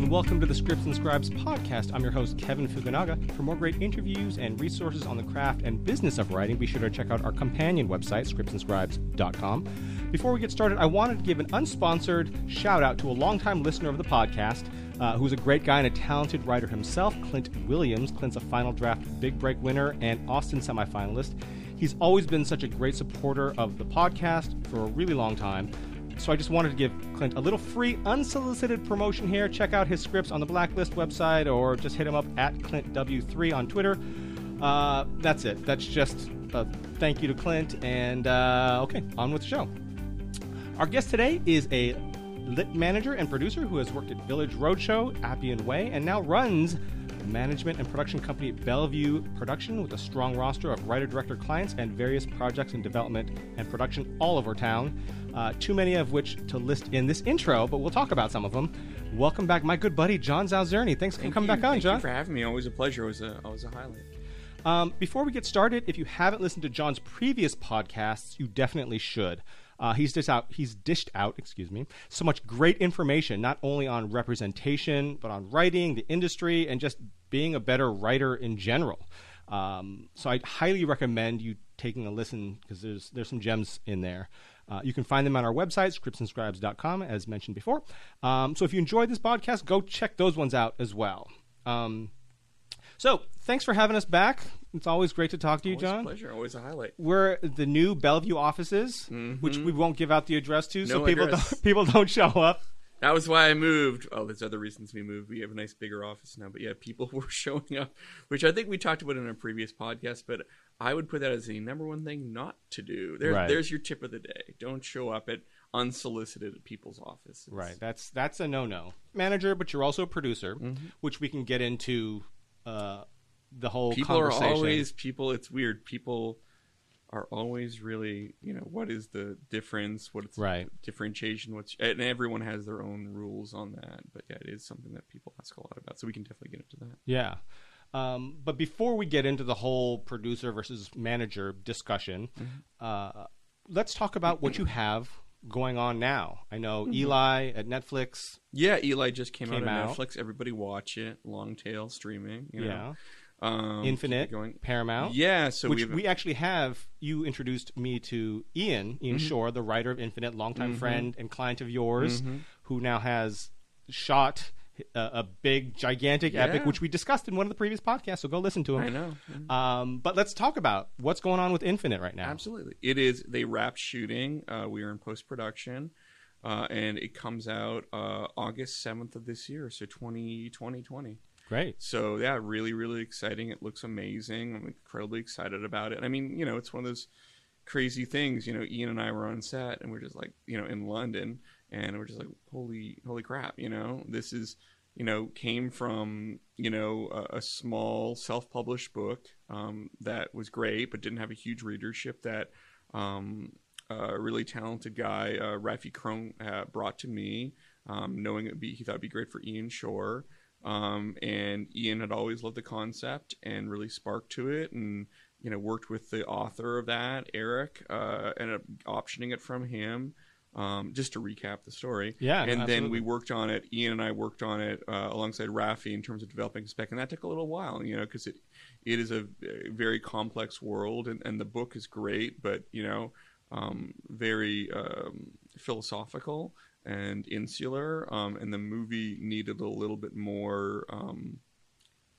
and welcome to the Scripts and Scribes podcast. I'm your host, Kevin Fukunaga. For more great interviews and resources on the craft and business of writing, be sure to check out our companion website, scriptsandscribes.com. Before we get started, I wanted to give an unsponsored shout out to a longtime listener of the podcast, uh, who's a great guy and a talented writer himself, Clint Williams. Clint's a final draft big break winner and Austin semifinalist. He's always been such a great supporter of the podcast for a really long time. So I just wanted to give Clint a little free, unsolicited promotion here. Check out his scripts on the Blacklist website or just hit him up at ClintW3 on Twitter. Uh, that's it. That's just a thank you to Clint. And uh, okay, on with the show. Our guest today is a lit manager and producer who has worked at Village Roadshow, Appian Way, and now runs the management and production company Bellevue Production with a strong roster of writer director clients and various projects in development and production all over town. Uh, too many of which to list in this intro, but we'll talk about some of them. Welcome back, my good buddy John Zaozirny. Thanks for Thank coming you. back on, Thank John. you for having me. Always a pleasure. Always a, always a highlight. Um, before we get started, if you haven't listened to John's previous podcasts, you definitely should. Uh, he's dished out. He's dished out. Excuse me. So much great information, not only on representation, but on writing, the industry, and just being a better writer in general. Um, so I highly recommend you taking a listen because there's there's some gems in there. Uh, you can find them on our website, scriptsandscribes.com, as mentioned before. Um, so if you enjoyed this podcast, go check those ones out as well. Um, so thanks for having us back. It's always great to talk to you, Always a John. pleasure. Always a highlight. We're the new Bellevue offices, which we won't give out the address to, so Mm-hmm. No people address. don't people don't show up. That was why I moved. Oh, there's other reasons we moved. We have a nice bigger office now. But yeah, people were showing up, which I think we talked about in a previous podcast. But I would put that as the number one thing not to do. There, Right. There's your tip of the day. Don't show up at unsolicited at people's offices. Right. That's that's a no no. Manager, but you're also a producer, Mm-hmm. which we can get into uh, the whole People are always people. It's weird. People are always really, you know, what is the difference? What's Right. differentiation? What's and everyone has their own rules on that. But yeah, it is something that people ask a lot about. So we can definitely get into that. Yeah. Um, but before we get into the whole producer versus manager discussion, Mm-hmm. uh, let's talk about what you have going on now. I know Mm-hmm. Eli at Netflix. Yeah, Eli just came, Came out on. Netflix. Everybody watch it. Long tail streaming. You know? Yeah. Um, Infinite, going. Paramount. Yeah, so which we, actually have. You introduced me to Ian, Ian Mm-hmm. Shorr, the writer of Infinite, longtime friend and client of yours, who now has shot a, a big, gigantic epic, which we discussed in one of the previous podcasts. So go listen to him. I know. Um, but let's talk about what's going on with Infinite right now. Absolutely. It is. They wrapped shooting. Uh, we are in post production, uh, and it comes out uh, August seventh of this year. So 20, 2020. Great. So yeah, really, really exciting. It looks amazing. I'm incredibly excited about it. I mean, you know, it's one of those crazy things. You know, Ian and I were on set, and we're just like, you know, in London, and we're just like, holy, holy crap! You know, this is, you know, came from you know a, a small self-published book um, that was great, but didn't have a huge readership. That um, a really talented guy, uh, Rafi Krohn, uh, brought to me, um, knowing it'd be he thought it'd be great for Ian Shorr. Um, and Ian had always loved the concept and really sparked to it, and you know worked with the author of that, Eric, uh, ended up optioning it from him. Um, just to recap the story, Yeah, and then we worked on it. Ian and I worked on it uh, alongside Rafi in terms of developing the spec, and that took a little while, you know, because it it is a, very complex world, and, and the book is great, but you know, um, very um, philosophical and insular, um, and the movie needed a little bit more.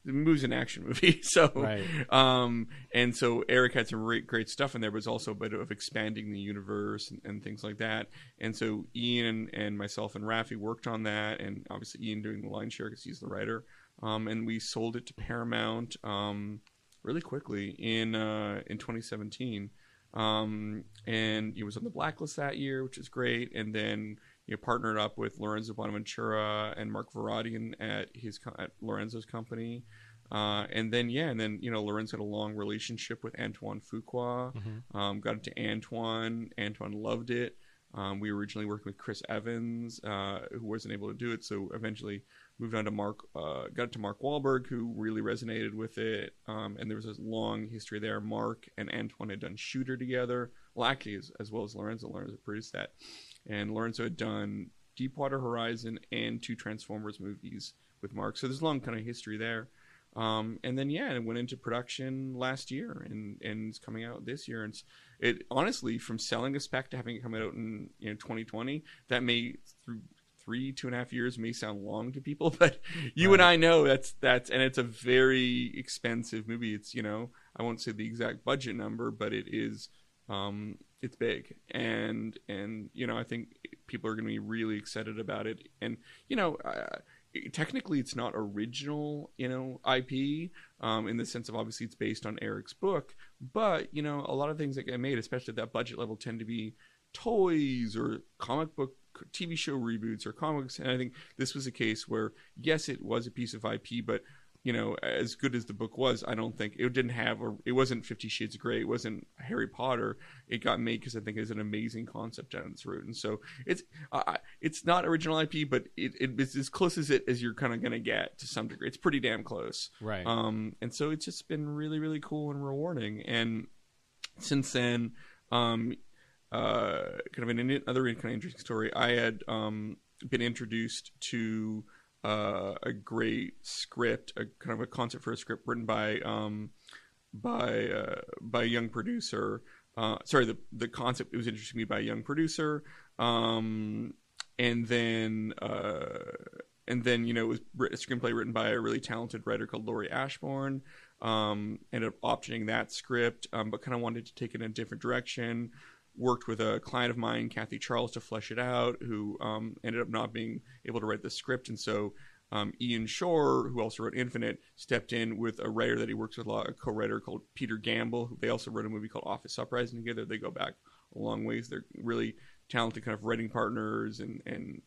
The movie's an action movie, so Right. um, and so Eric had some great, great stuff in there, but it's also a bit of expanding the universe and, and things like that. And so Ian and myself and Rafi worked on that, and obviously Ian doing the line share because he's the writer. Um, and we sold it to Paramount um, really quickly in uh, in 2017. Um, and it was on the blacklist that year, which is great. And then you know, partnered up with Lorenzo Bonaventura and Mark Vahradian at his at Lorenzo's company. Uh, and then yeah, and then you know Lorenzo had a long relationship with Antoine Fuqua. Um, got into Antoine. Antoine loved it. Um, we were originally working with Chris Evans, uh, who wasn't able to do it, so eventually moved on to Mark. Uh, got it to Mark Wahlberg, who really resonated with it. Um, and there was a long history there. Mark and Antoine had done Shooter together, well, actually, as, as well as Lorenzo. Lorenzo produced that, and Lorenzo had done Deepwater Horizon and two Transformers movies with Mark. So there's a long kind of history there. Um, and then yeah, it went into production last year and and it's coming out this year. And it honestly from selling a spec to having it come out in you know 2020, that may through three two and a half years may sound long to people, but you Right. and I know that's that's and it's a very expensive movie. It's you know I won't say the exact budget number, but it is um, it's big and and you know I think people are going to be really excited about it. And you know. Uh, technically it's not original you know ip um, in the sense of obviously it's based on eric's book but you know a lot of things that get made especially at that budget level tend to be toys or comic book tv show reboots or comics and i think this was a case where yes it was a piece of ip but you know as good as the book was i don't think it didn't have or it wasn't 50 shades of gray it wasn't harry potter it got made because i think it's an amazing concept down its root and so it's uh, it's not original ip but it, it, it's as close as it as you're kind of going to get to some degree it's pretty damn close Right. um, and so it's just been really, really cool and rewarding. And since then, um, uh, kind of an another kind of interesting story. I had um, been introduced to uh, a great script, a kind of a concept for a script written by um, by uh, by a young producer. Uh, sorry, the the concept it was interesting to me by a young producer, um, and then uh, and then you know it was a screenplay written by a really talented writer called Laurie Ashbourne. Um, ended up optioning that script, um, but kind of wanted to take it in a different direction. Worked with a client of mine, Kathy Charles, to flesh it out, who um, ended up not being able to write the script, and so um, Ian Shorr, who also wrote Infinite, stepped in with a writer that he works with a lot, a co-writer called Peter Gamble. They also wrote a movie called Office Uprising together. They go back a long ways. They're really talented kind of writing partners and and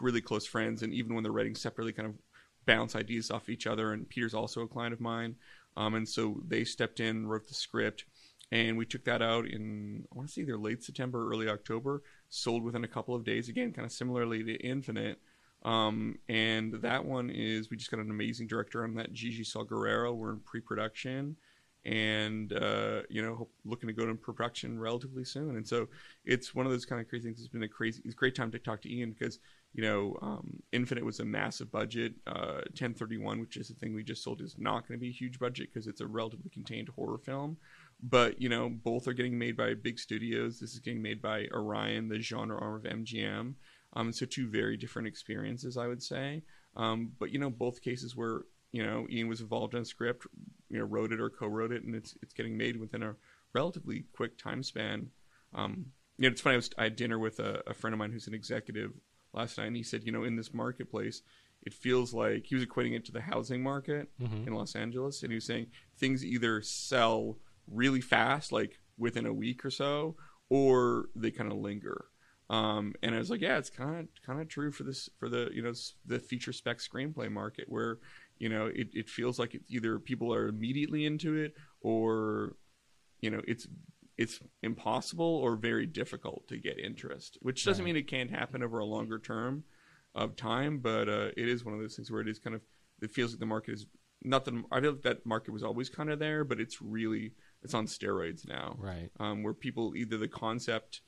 really close friends. And even when they're writing separately, kind of bounce ideas off each other. And Peter's also a client of mine, um, and so they stepped in, wrote the script, and we took that out in I want to say either late September, or early October. Sold within a couple of days. Again, kind of similarly to Infinite. Um, and that one is we just got an amazing director on that, Gigi Saul Guerrero. We're in pre-production, and uh, you know, looking to go to production relatively soon. And so it's one of those kind of crazy things. It's been a crazy, it's a great time to talk to Ian because you know, um, Infinite was a massive budget. Uh, 1031, which is the thing we just sold, is not going to be a huge budget because it's a relatively contained horror film. But you know, both are getting made by big studios. This is getting made by Orion, the genre arm of MGM. Um, so two very different experiences, I would say. Um, but you know, both cases where you know Ian was involved in a script, you know, wrote it or co-wrote it, and it's it's getting made within a relatively quick time span. Um, you know, it's funny. I, was, I had dinner with a, a friend of mine who's an executive last night, and he said, you know, in this marketplace, it feels like he was equating it to the housing market Mhm. in Los Angeles, and he was saying things either sell really fast, like within a week or so, or they kind of linger. Um, and I was like, yeah, it's kind of kind of true for this for the you know the feature spec screenplay market where you know it, it feels like it's either people are immediately into it or you know it's it's impossible or very difficult to get interest, which doesn't Right. mean it can't happen over a longer term of time, but uh, it is one of those things where it is kind of it feels like the market is not that I feel like that market was always kind of there, but it's really it's on steroids now Right. um, where people either the concept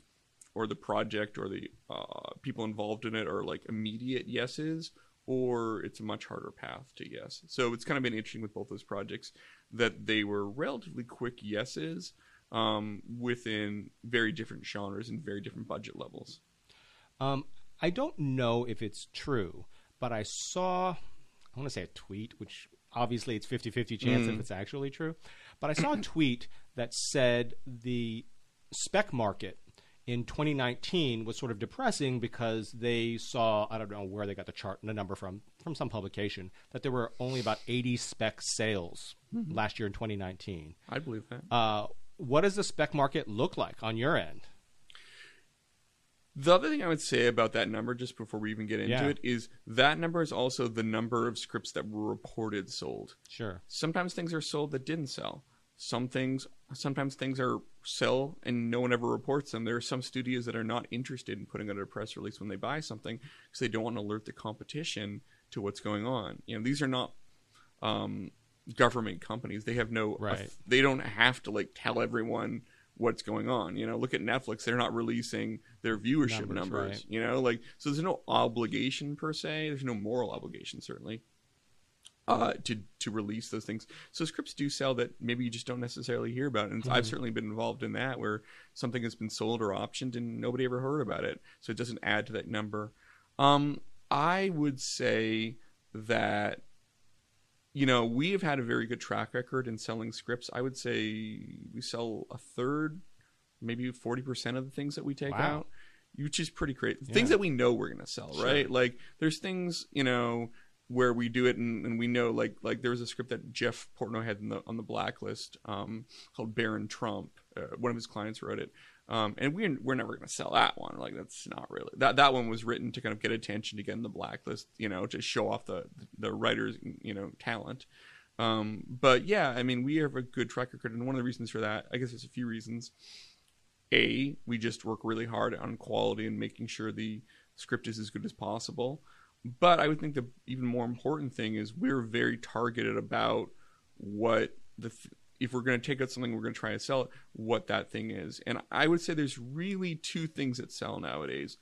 or the project or the uh, people involved in it are like immediate yeses or it's a much harder path to yes so it's kind of been interesting with both those projects that they were relatively quick yeses um, within very different genres and very different budget levels Um, I don't know if it's true, but I saw, I want to say a tweet, which obviously it's 50 50 chance if it's actually true. But I saw a tweet that said the spec market in 2019 was sort of depressing because they saw, I don't know where they got the chart, and the number from, from some publication, that there were only about 80 spec sales last year in 2019. i believe that Uh, what does the spec market look like on your end? The other thing I would say about that number, just before we even get into Yeah. it, is that number is also the number of scripts that were reported sold. Sure. Sometimes things are sold that didn't sell. Some things, sometimes things are sell and no one ever reports them. There are some studios that are not interested in putting out a press release when they buy something because they don't want to alert the competition to what's going on. You know, these are not um, government companies. They have no, Right. they don't have to like tell everyone what's going on. You know, look at Netflix; they're not releasing their viewership Numbers, numbers. right. You know, like so there's no obligation per se. There's no moral obligation certainly uh, to to release those things. So scripts do sell that maybe you just don't necessarily hear about, and I've Mhm. certainly been involved in that where something has been sold or optioned and nobody ever heard about it, so it doesn't add to that number. Um, I would say that you know we have had a very good track record in selling scripts. I would say we sell a third, maybe forty percent of the things that we take Wow. out. Which is pretty great. Yeah. Things that we know we're gonna sell, Sure. right? Like there's things, you know, where we do it and, and we know like like there was a script that Jeff Portnoy had the, on the blacklist um, called Baron Trump. Uh, one of his clients wrote it, um, and we're we're never going to sell that one. Like that's not really that that one was written to kind of get attention to get in the blacklist, you know, to show off the the writer's you know talent. Um, but yeah, I mean, we have a good track record, and one of the reasons for that, I guess, there's a few reasons. A, we just work really hard on quality and making sure the script is as good as possible. But I would think the even more important thing is we're very targeted about what the th- if we're going to take out something we're going to try to sell it, what that thing is. And I would say there's really two things that sell nowadays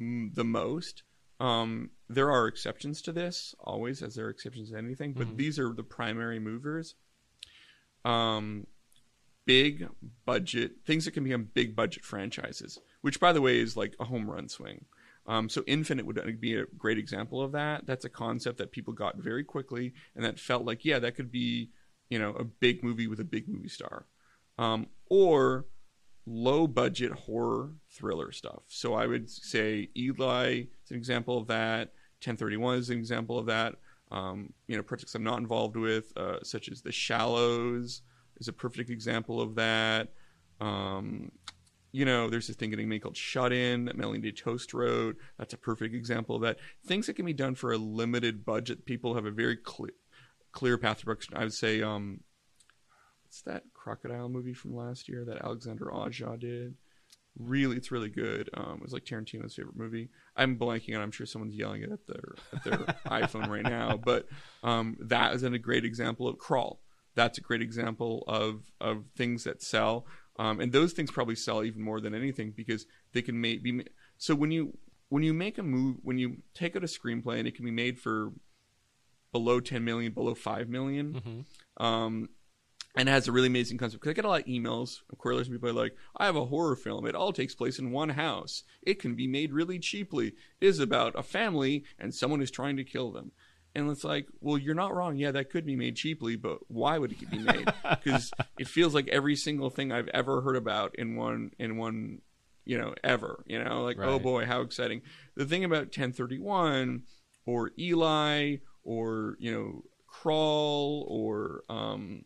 mm, the most. Um, there are exceptions to this, always, as there are exceptions to anything, but Mhm. these are the primary movers. Um, big budget things that can become big budget franchises, which, by the way, is like a home run swing. Um, so Infinite would be a great example of that. That's a concept that people got very quickly, and that felt like, yeah, that could be, you know, a big movie with a big movie star, um, or low budget horror thriller stuff. So I would say Eli is an example of that. 1031 is an example of that. Um, you know, projects I'm not involved with, uh, such as The Shallows, is a perfect example of that. Um, you know, there's this thing getting made called Shut In that Melanie Toast wrote. That's a perfect example of that. Things that can be done for a limited budget. People have a very clear, clear path to production. I would say, um, what's that crocodile movie from last year that Alexandre Aja did? Really, it's really good. Um, it was like Tarantino's favorite movie. I'm blanking, and I'm sure someone's yelling it at their at their iPhone right now. But um, that is a great example of Crawl. That's a great example of of things that sell. Um, and those things probably sell even more than anything because they can make be so when you when you make a move when you take out a screenplay and it can be made for below 10 million below 5 million hmm um, and it has a really amazing concept. Because I get a lot of emails of correlation people are like, I have a horror film. It all takes place in one house. It can be made really cheaply. It is about a family and someone is trying to kill them. And it's like, well, you're not wrong. Yeah, that could be made cheaply, but why would it be made? Because it feels like every single thing I've ever heard about in one in one, you know, ever. You know, like oh boy, how exciting! The thing about 1031 or Eli or you know Crawl or um,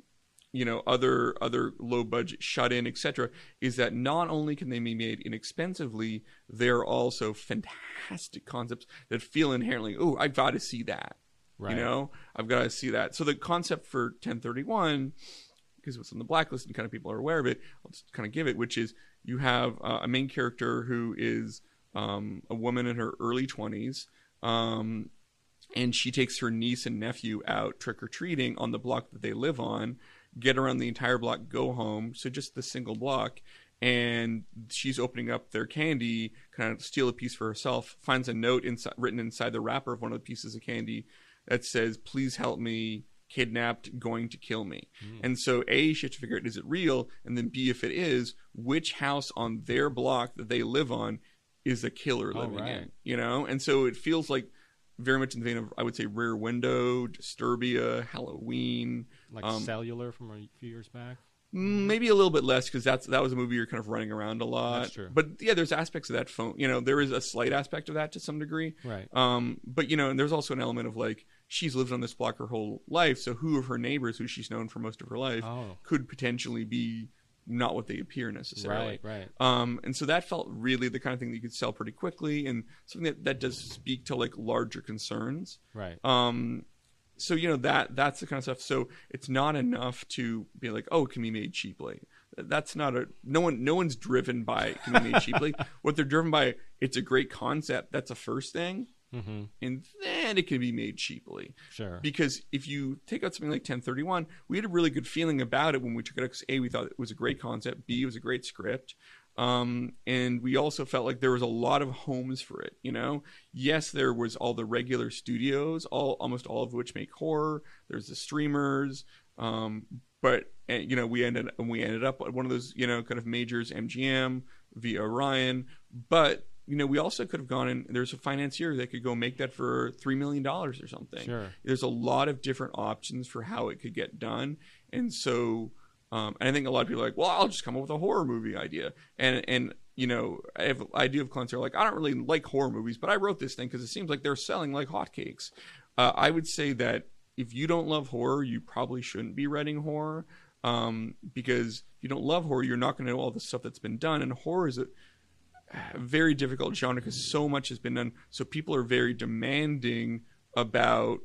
you know other other low budget shut in etc is that not only can they be made inexpensively they're also fantastic concepts that feel inherently oh i've got to see that Right. you know i've got to see that so the concept for 1031 because it's on the blacklist and kind of people are aware of it i'll just kind of give it which is you have uh, a main character who is um, a woman in her early 20s um, and she takes her niece and nephew out trick-or-treating on the block that they live on get around the entire block go home so just the single block and she's opening up their candy kind of steal a piece for herself finds a note inside, written inside the wrapper of one of the pieces of candy that says please help me kidnapped going to kill me Mm. and so a she has to figure out is it real and then b if it is which house on their block that they live on is a killer Oh, living right. in you know and so it feels like very much in the vein of i would say rear window disturbia halloween Like Um, cellular from a few years back. Maybe a little bit less because that's that was a movie you're kind of running around a lot. That's true. But yeah, there's aspects of that phone. You know, there is a slight aspect of that to some degree. Right. Um, but you know, and there's also an element of like she's lived on this block her whole life, so who of her neighbors, who she's known for most of her life, Oh. could potentially be not what they appear necessarily. Right. Right. Um, and so that felt really the kind of thing that you could sell pretty quickly, and something that that does speak to like larger concerns. Right. Um, so you know that that's the kind of stuff. So it's not enough to be like, oh, it can be made cheaply. That's not a no one. No one's driven by it can be made cheaply. What they're driven by, it's a great concept. That's a first thing, Mm-hmm. and then it can be made cheaply. Sure. Because if you take out something like 1031, we had a really good feeling about it when we took it out. 'cause A, we thought it was a great concept. B, it was a great script. Um, and we also felt like there was a lot of homes for it. You know, yes, there was all the regular studios, all almost all of which make horror. There's the streamers, um, but and, you know we ended we ended up at one of those you know kind of majors, MGM via Orion. But you know we also could have gone in. There's a financier that could go make that for three million dollars or something. Sure. there's a lot of different options for how it could get done. And so um, and i think a lot of people are like well i'll just come up with a horror movie idea. And and you know i have i do have clients who are like i don't really like horror movies but i wrote this thing because it seems like they're selling like hotcakes. Uh, i would say that if you don't love horror you probably shouldn't be writing horror. Um, because if you don't love horror you're not going to know all the stuff that's been done. And horror is a very difficult genre because so much has been done. So people are very demanding about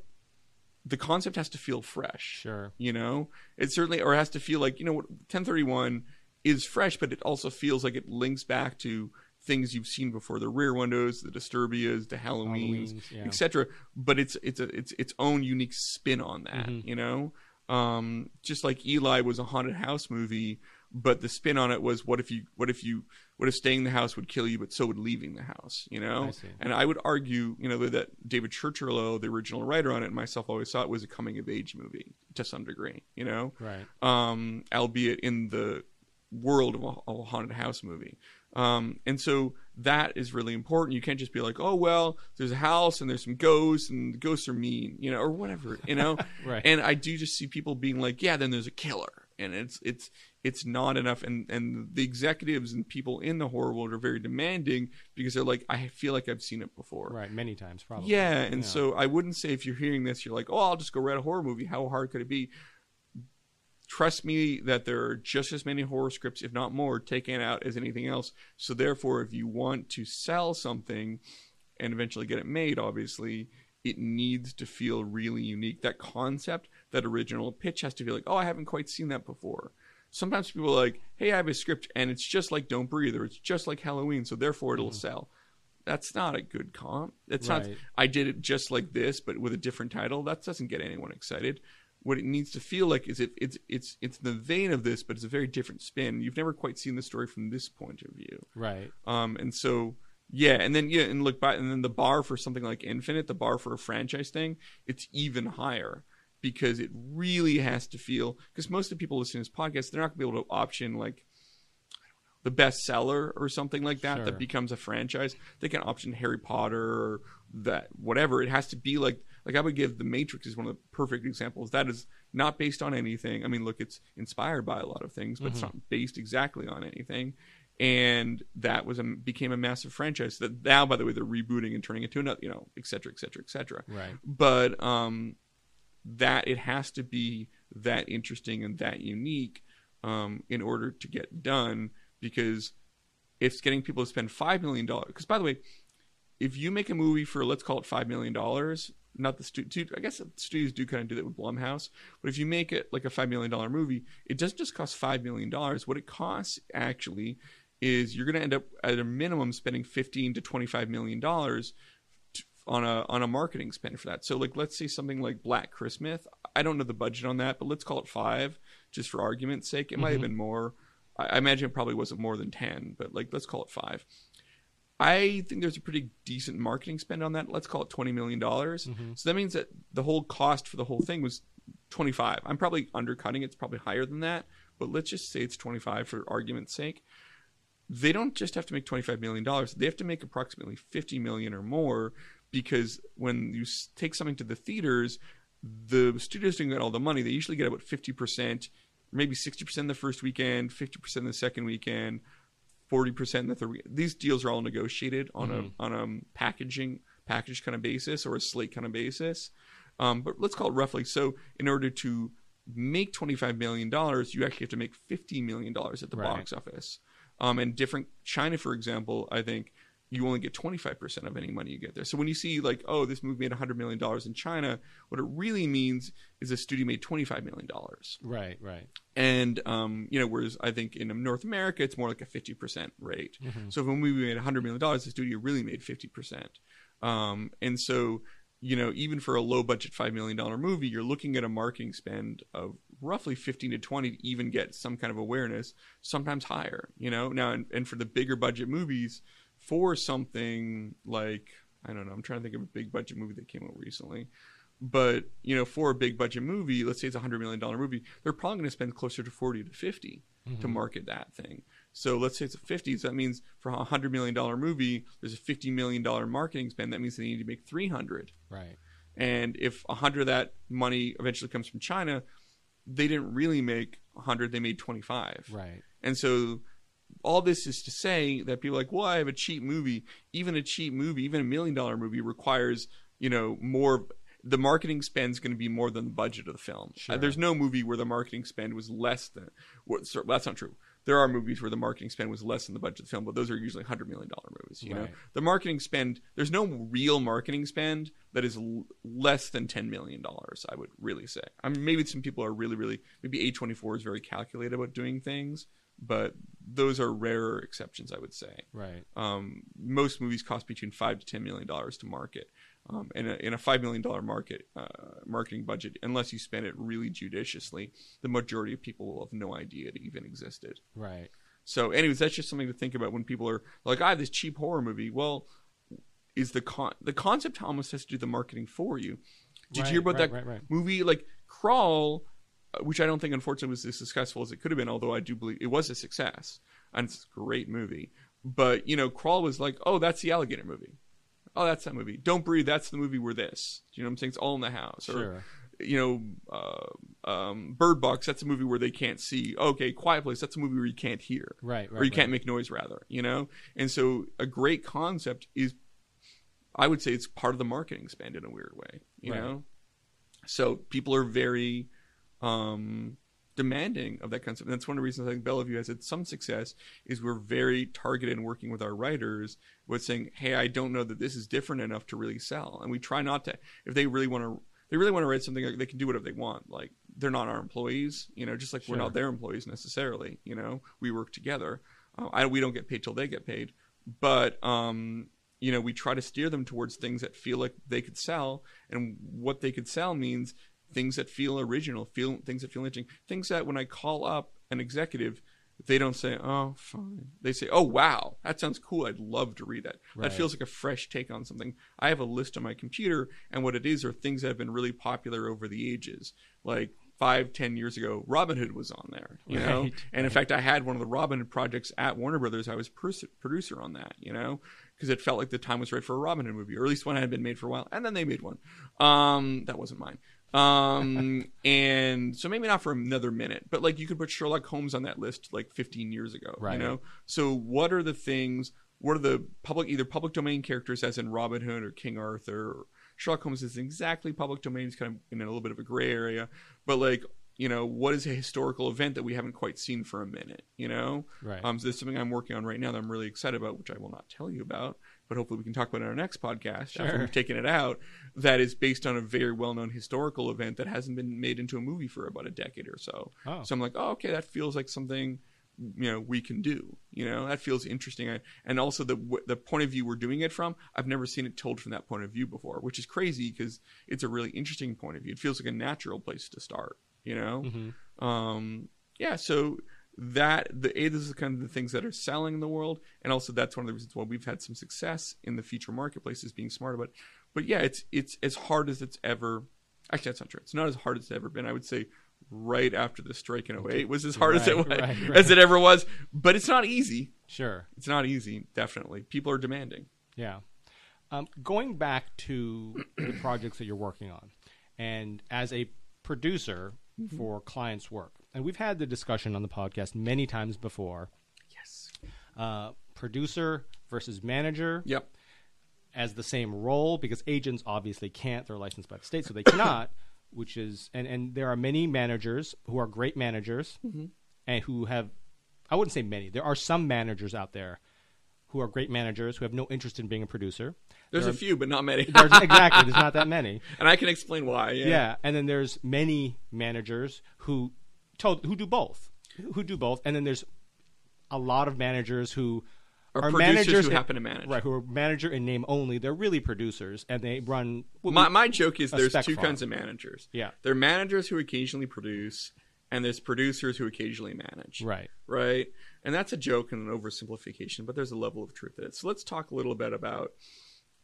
the concept has to feel fresh. Sure. You know, it certainly or has to feel like you know 1031 is fresh, but it also feels like it links back to things you've seen before: the Rear Windows, the Disturbias, the Halloweens, Halloweens, yeah. etc. But it's it's a it's its own unique spin on that. Mhm. You know, um, just like Eli was a haunted house movie, but the spin on it was what if you what if you what if staying in the house would kill you, but so would leaving the house. You know, I and I would argue, you know, that David Chirchirillo, the original writer on it, and myself always thought it was a coming of age movie to some degree. You know, Right. um, albeit in the world of a, of a haunted house movie. Um, and so that is really important. You can't just be like, oh well, there's a house and there's some ghosts and the ghosts are mean, you know, or whatever, you know. Right. And I do just see people being like, yeah, then there's a killer, and it's it's it's not enough. And and the executives and people in the horror world are very demanding because they're like, I feel like I've seen it before. right. Many times, probably. Yeah, and so I wouldn't say if you're hearing this, you're like, oh, I'll just go write a horror movie. How hard could it be? Trust me that there are just as many horror scripts, if not more, taken out as anything else. So therefore, if you want to sell something and eventually get it made, obviously, it needs to feel really unique. That concept, that original pitch has to feel like, oh, I haven't quite seen that before. Sometimes people are like, hey, I have a script and it's just like Don't Breathe or it's just like Halloween, so therefore it'll sell. That's not a good comp. It's not I did it just like this, but with a different title. That doesn't get anyone excited. What it needs to feel like is it, it's it's it's the vein of this, but it's a very different spin. You've never quite seen the story from this point of view. Right. Um, and so yeah, and then yeah, and look back, and then the bar for something like Infinite, the bar for a franchise thing, it's even higher because it really has to feel. Because most of the people listening to this podcast, they're not gonna be able to option like the bestseller or something like that Sure. that becomes a franchise. They can option Harry Potter or that whatever. It has to be like like I would give The Matrix is one of the perfect examples. That is not based on anything. I mean, look, it's inspired by a lot of things, but it's not based exactly on anything. And that was a became a massive franchise that now, by the way, they're rebooting and turning it into another, you know, et cetera, et cetera, et cetera Right. but um, that it has to be that interesting and that unique um, in order to get done because if it's getting people to spend five million dollars. Because by the way if you make a movie for let's call it five million dollars not the studio i guess studios do kind of do that with blumhouse but if you make it like a five million dollar movie it doesn't just cost five million dollars. What it costs actually is you're going to end up at a minimum spending 15 to 25 million dollars on a on a marketing spend for that. So like let's say something like Black Christmas. I don't know the budget on that, but let's call it five, just for argument's sake. It might have mm-hmm. been more. I, I imagine it probably wasn't more than ten, but like let's call it five. I think there's a pretty decent marketing spend on that. Let's call it twenty million dollars. Mm-hmm. So that means that the whole cost for the whole thing was twenty five. I'm probably undercutting it. It's probably higher than that, but let's just say it's twenty five for argument's sake they don't just have to make 25 million dollars they have to make approximately 50 million or more because when you take something to the theaters the studios don't get all the money. They usually get about 50% maybe 60% the first weekend 50% the second weekend 40% the third these deals are all negotiated on a on a packaging package kind of basis or a slate kind of basis. Um, but let's call it roughly so in order to make 25 million dollars you actually have to make 50 million dollars at the Right. box office. Um, and different China, for example, I think you only get 25% of any money you get there. So when you see like, oh, this movie made 100 million dollars in China, what it really means is a studio made 25 million dollars. Right. Right. And um, you know, whereas I think in North America it's more like a 50% rate. So if a movie made 100 million dollars, the studio really made 50%. Um, and so, you know, even for a low budget $5 million movie, you're looking at a marketing spend of roughly 15 to 20 to even get some kind of awareness, sometimes higher, you know? Now, and, and for the bigger budget movies, for something like, I don't know, I'm trying to think of a big budget movie that came out recently. But, you know, for a big budget movie, let's say it's a $100 million movie, they're probably going to spend closer to 40 to 50 to mm-hmm. market that thing. So let's say it's a 50. So that means for a $100 million movie, there's a $50 million marketing spend. That means they need to make 300. Right. And if a 100 of that money eventually comes from China, they didn't really make 100, they made 25. Right. And so all this is to say that people are like, well, I have a cheap movie. Even a cheap movie, even a million dollar movie requires, you know, more. The marketing spend is going to be more than the budget of the film. Sure. Uh, there's no movie where the marketing spend was less than. Well, sorry, that's not true. There are movies where the marketing spend was less than the budget of the film, but those are usually hundred million dollar movies. You know, the marketing spend. There's no real marketing spend that is l- less than ten million dollars. I would really say. I mean, maybe some people are really, really. Maybe A24 is very calculated about doing things, but those are rarer exceptions. I would say. Right. Um, most movies cost between five to ten million dollars to market. Um, and a, in a five million dollar market uh, marketing budget, unless you spend it really judiciously, the majority of people will have no idea it even existed. Right. So, anyways, that's just something to think about when people are like, "I have this cheap horror movie." Well, is the con the concept almost has to do the marketing for you? Did Right, you hear about right, that right, movie like Crawl, which I don't think unfortunately was as successful as it could have been, although I do believe it was a success and it's a great movie. But you know, Crawl was like, "Oh, that's the alligator movie." Oh, that's that movie. Don't breathe. That's the movie where this. Do you know what I'm saying? It's all in the house. Or, Sure. you know, uh, um, Bird Box. That's a movie where they can't see. Okay, Quiet Place. That's a movie where you can't hear, Right. Right. or you right. can't make noise, rather. You know, and so a great concept is, I would say, it's part of the marketing spend in a weird way. You Right. know, so people are very um, demanding of that concept. And that's one of the reasons I think Bellevue has had some success is we're very targeted in working with our writers with saying, hey, I don't know that this is different enough to really sell. And we try not to, if they really want to, they really want to write something, they can do whatever they want. Like they're not our employees, you know, just like we're not their employees necessarily, you know, we work together. Uh, I, we don't get paid till they get paid, but, um, you know, we try to steer them towards things that feel like they could sell, and what they could sell means things that feel original, feel things that feel interesting, things that when I call up an executive, they don't say, "Oh, fine." They say, "Oh, wow, that sounds cool. I'd love to read that." Right. That feels like a fresh take on something. I have a list on my computer, and what it is are things that have been really popular over the ages, like. Five, ten years ago, Robin Hood was on there, you know, Right, and in fact, I had one of the Robin Hood projects at Warner Brothers. I was pers- producer on that, you know, because it felt like the time was right for a Robin Hood movie, or at least one had been made for a while, and then they made one. Um, that wasn't mine. Um, and so maybe not for another minute, but like you could put Sherlock Holmes on that list like 15 years ago, Right. you know. So what are the things? What are the public, either public domain characters, as in Robin Hood or King Arthur? Or Sherlock Holmes is exactly public domain. It's kind of in a little bit of a gray area, but like you know, what is a historical event that we haven't quite seen for a minute? You know, Right. um, so is something I'm working on right now that I'm really excited about, which I will not tell you about, but hopefully we can talk about it in our next podcast after we've taken it out. That is based on a very well-known historical event that hasn't been made into a movie for about a decade or so. Oh. So I'm like, oh, okay, that feels like something you know we can do. You know, that feels interesting, I, and also the w- the point of view we're doing it from. I've never seen it told from that point of view before, which is crazy because it's a really interesting point of view. It feels like a natural place to start. You know Mhm. um yeah so that the a this is kind of the things that are selling in the world and also that's one of the reasons why we've had some success in the future marketplace is being smart about it. but yeah it's it's as hard as it's ever actually that's not true it's not as hard as it's ever been i would say right after the strike in 08 was as hard as it was right, right. as it ever was but it's not easy Sure. it's not easy definitely people are demanding Yeah. Um, going back to the projects that you're working on, and as a producer Mm-hmm. for clients' work, and we've had the discussion on the podcast many times before. yes Uh, producer versus manager yep as the same role because agents obviously can't; they're licensed by the state, so they cannot. Which is, and and there are many managers who are great managers, Mm-hmm. and who have, I wouldn't say many. There are some managers out there who are great managers who have no interest in being a producer. there's There a few but not many There's, exactly. There's not that many. and i can explain why yeah, Yeah. And then there's many managers who told who do both, who do both. And then there's a lot of managers who Are, are producers managers who happen to manage. right who are manager in name only. They're really producers, and they run. what My my joke is there's two farm. kinds of managers. yeah, There are managers who occasionally produce, and there's producers who occasionally manage. right. right? And that's a joke and an oversimplification, but there's a level of truth in it. So let's talk a little bit about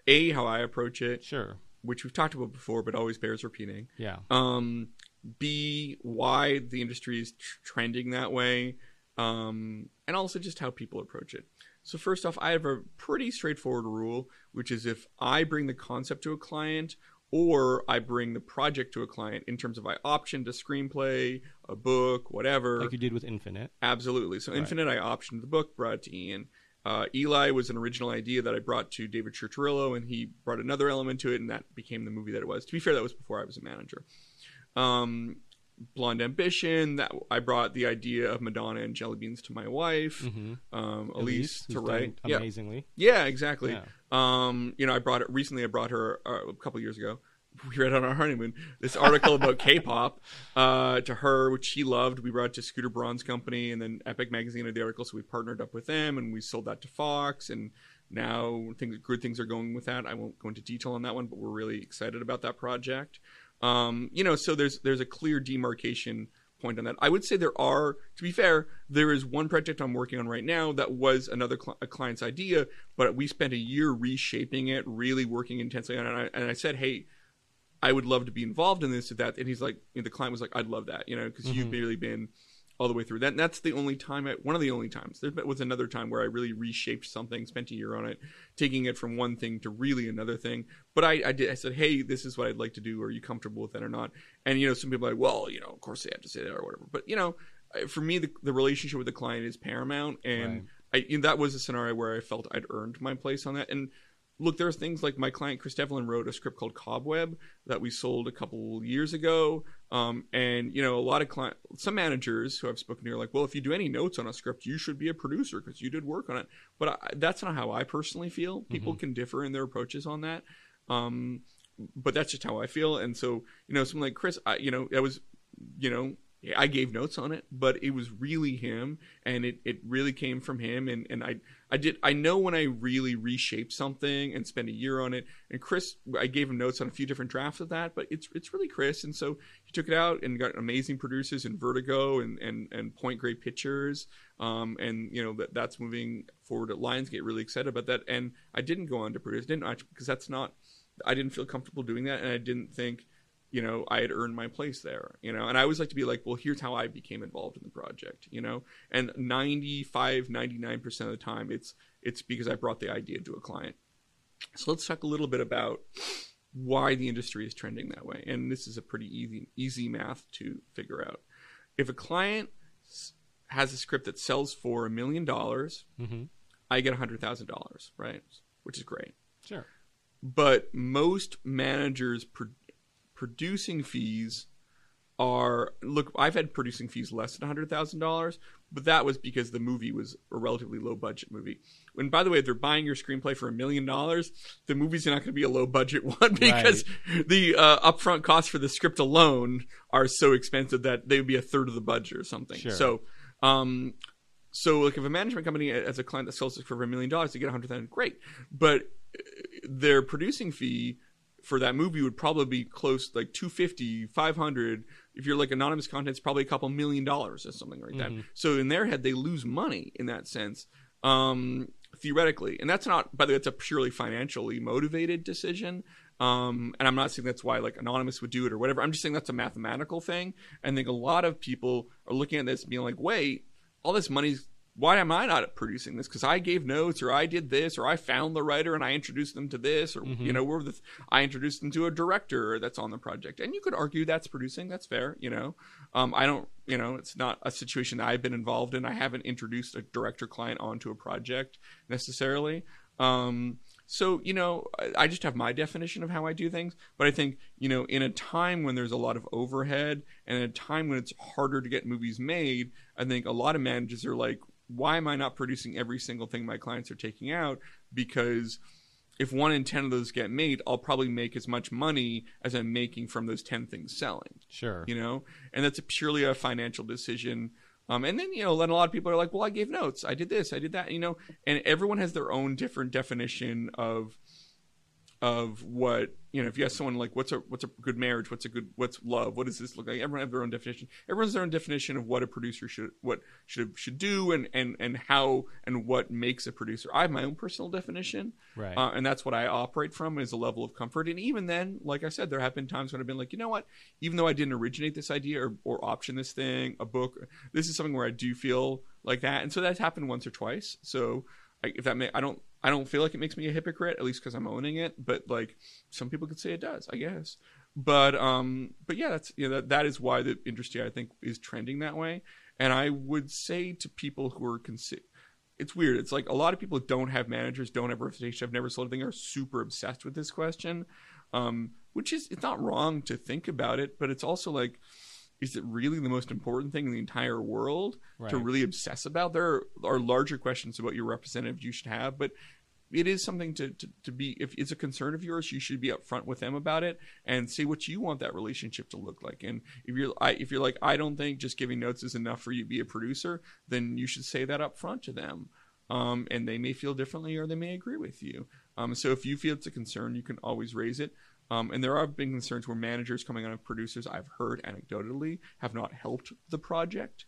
a how I approach it, Sure. which we've talked about before, but always bears repeating. Yeah. Um, B why the industry is tr- trending that way, um, and also just how people approach it. So first off, I have a pretty straightforward rule, which is if I bring the concept to a client or I bring the project to a client in terms of I optioned a screenplay, a book, whatever. Like you did with Infinite. Absolutely. So Right. Infinite, I optioned the book, brought it to Ian. Uh, Eli was an original idea that I brought to David Chirchirillo, and he brought another element to it, and that became the movie that it was. To be fair, that was before I was a manager. Um, Blonde Ambition, that I brought the idea of Madonna and Jelly Beans to my wife, Mm-hmm. um, Elise, who's to write. Amazingly. yeah, exactly. Yeah. Um, you know, I brought it recently. I brought her uh, a couple years ago. We read on our honeymoon this article about K-pop uh, to her, which she loved. We brought it to Scooter Braun's company, and then Epic Magazine had the article, so we partnered up with them, and we sold that to Fox. And now things, good things are going with that. I won't go into detail on that one, but we're really excited about that project. Um, you know, so there's there's a clear demarcation point on that. I would say there are, to be fair, there is one project I'm working on right now that was another cli a client's idea, but we spent a year reshaping it, really working intensely on it. And I, and I said, hey, I would love to be involved in this, if that. And he's like, and the client was like, I'd love that, you know, because you've Mhm. really been all the way through that. That's the only time, I, one of the only times. There was another time where I really reshaped something, spent a year on it, taking it from one thing to really another thing. But I, I did. I said, hey, this is what I'd like to do. Are you comfortable with that or not? And you know, some people are like, well, you know, of course they have to say that or whatever. But you know, for me, the, the relationship with the client is paramount, and I, you know, that was a scenario where I felt I'd earned my place on that. And look, there are things like my client Chris Devlin wrote a script called Cobweb that we sold a couple years ago. Um, and you know, a lot of client, some managers who I've spoken to are like, well, if you do any notes on a script, you should be a producer because you did work on it. But I, that's not how I personally feel. People can differ in their approaches on that. Um, but that's just how I feel. And so, you know, someone like Chris, I, you know, that was, you know, I gave notes on it, but it was really him, and it, it really came from him. And, and I I did I know when I really reshape something and spend a year on it. And Chris, I gave him notes on a few different drafts of that, but it's it's really Chris. And so he took it out and got amazing producers in Vertigo and and and Point Grey Pictures. Um, and you know that that's moving forward at Lionsgate. Really excited about that. And I didn't go on to produce, didn't actually, because that's not. I didn't feel comfortable doing that, and I didn't think you know i had earned my place there you know? And i always like to be like well here's how i became involved in the project you know? And 95 99% of the time it's it's because i brought the idea to a client. So let's talk a little bit about why the industry is trending that way. And this is a pretty easy easy math to figure out. If a client has a script that sells for a million dollars Mm-hmm. i get a hundred thousand dollars right? Which is great. Sure. but most managers producing fees are look i've had producing fees less than $100000 but that was because the movie was a relatively low budget movie. And by the way if they're buying your screenplay for a million dollars the movie's not going to be a low budget one because the uh, upfront costs for the script alone are so expensive that they would be a third of the budget or something. Sure. so um so like if a management company as a client that sells it for a million dollars they get a hundred thousand great. But uh, their producing fee for that movie would probably be close like 250 500 if you're like anonymous content it's probably a couple million dollars or something like that. Mhm. so in their head they lose money in that sense um theoretically. And that's not by the way it's a purely financially motivated decision. Um and i'm not saying that's why like anonymous would do it or whatever. I'm just saying that's a mathematical thing. And i think a lot of people are looking at this being like wait all this money's why am I not producing this? Because I gave notes, or I did this, or I found the writer and I introduced them to this, or Mhm. you know, we're the, I introduced them to a director that's on the project. And you could argue that's producing. That's fair. You know, um, I don't. You know, it's not a situation that I've been involved in. I haven't introduced a director client onto a project necessarily. Um, so you know, I, I just have my definition of how I do things. But I think you know, in a time when there's a lot of overhead and in a time when it's harder to get movies made, I think a lot of managers are like, why am I not producing every single thing my clients are taking out? Because if one in 10 of those get made, I'll probably make as much money as I'm making from those 10 things selling, Sure. you know? And that's a purely a financial decision. Um, and then you know, then a lot of people are like, "Well, I gave notes. I did this. I did that." You know, and everyone has their own different definition of of what you know if you ask someone like what's a what's a good marriage? What's a good what's love? What does this look like? Everyone have their own definition. Everyone's their own definition of what a producer should what should should do and and and how and what makes a producer. I have my own personal definition. Right. uh, and that's what i operate from is a level of comfort. And even then like i said there have been times when i've been like you know what? Even though i didn't originate this idea or, or option this thing a book this is something where i do feel like that. And so that's happened once or twice. So I, if that may, I don't, I don't feel like it makes me a hypocrite, at least because I'm owning it. But like, some people could say it does, I guess. But um, but yeah, that's you know, that that is why the industry I think is trending that way. And I would say to people who are consi- it's weird. It's like a lot of people don't have managers, don't have representation, have never sold a thing, are super obsessed with this question. Um, which is it's not wrong to think about it, but it's also like, is it really the most important thing in the entire world Right. to really obsess about? There are larger questions about your representative you should have, but it is something to, to, to be if it's a concern of yours you should be upfront with them about it and say what you want that relationship to look like and if you're I, if you're like i don't think just giving notes is enough for you to be a producer then you should say that up front to them um, and they may feel differently or they may agree with you um, so if you feel it's a concern you can always raise it um, and there are been concerns where managers coming on of producers i've heard anecdotally have not helped the project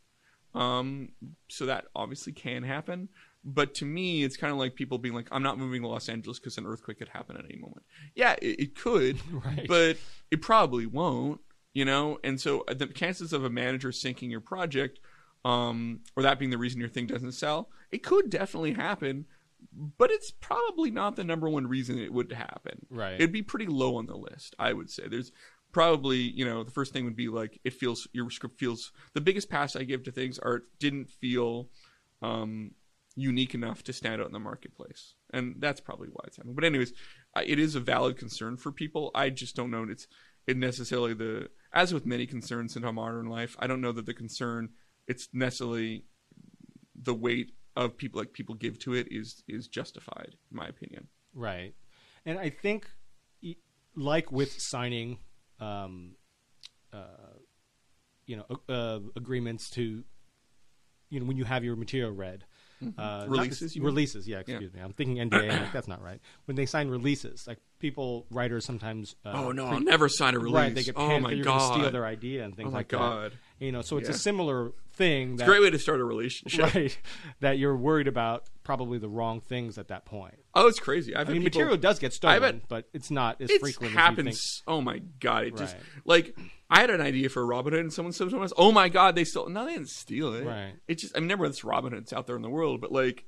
um, so that obviously can happen. But to me, it's kind of like people being like, "I'm not moving to Los Angeles because an earthquake could happen at any moment." Yeah, it, it could, Right. but it probably won't. You know, and so uh, the chances of a manager sinking your project, um, or that being the reason your thing doesn't sell, it could definitely happen. But it's probably not the number one reason it would happen. Right. It'd be pretty low on the list, I would say. There's probably, you know, the first thing would be like it feels your script feels the biggest pass I give to things are it didn't feel um unique enough to stand out in the marketplace. And that's probably why it's happening. But anyways, it is a valid concern for people. I just don't know it's it necessarily the as with many concerns in our modern life, I don't know that the concern it's necessarily the weight of people like people give to it is is justified in my opinion. Right. And I think, like with signing, um, uh, you know, uh, agreements to, you know, when you have your material read. Uh, Mm-hmm. Releases, you mean? releases, yeah. Excuse me. I'm thinking NDA. Like, that's not right. When they sign releases, like people, writers sometimes. Uh, oh no, pre- I'll never sign a release. Right, they get oh my you're steal their idea and things Oh my like god. that. You know, so it's a similar thing. It's a great way to start a relationship. right? That you're worried about probably the wrong things at that point. Oh, it's crazy. I've I mean, people, material does get stolen, bet- but it's not as frequently. It frequent happens. Oh my god! It just like I had an idea for Robin Hood, and someone said to us, "Oh my god, they stole." No, they didn't steal it. Right. It just I mean, remember this Robin Hood's out there in the world, but like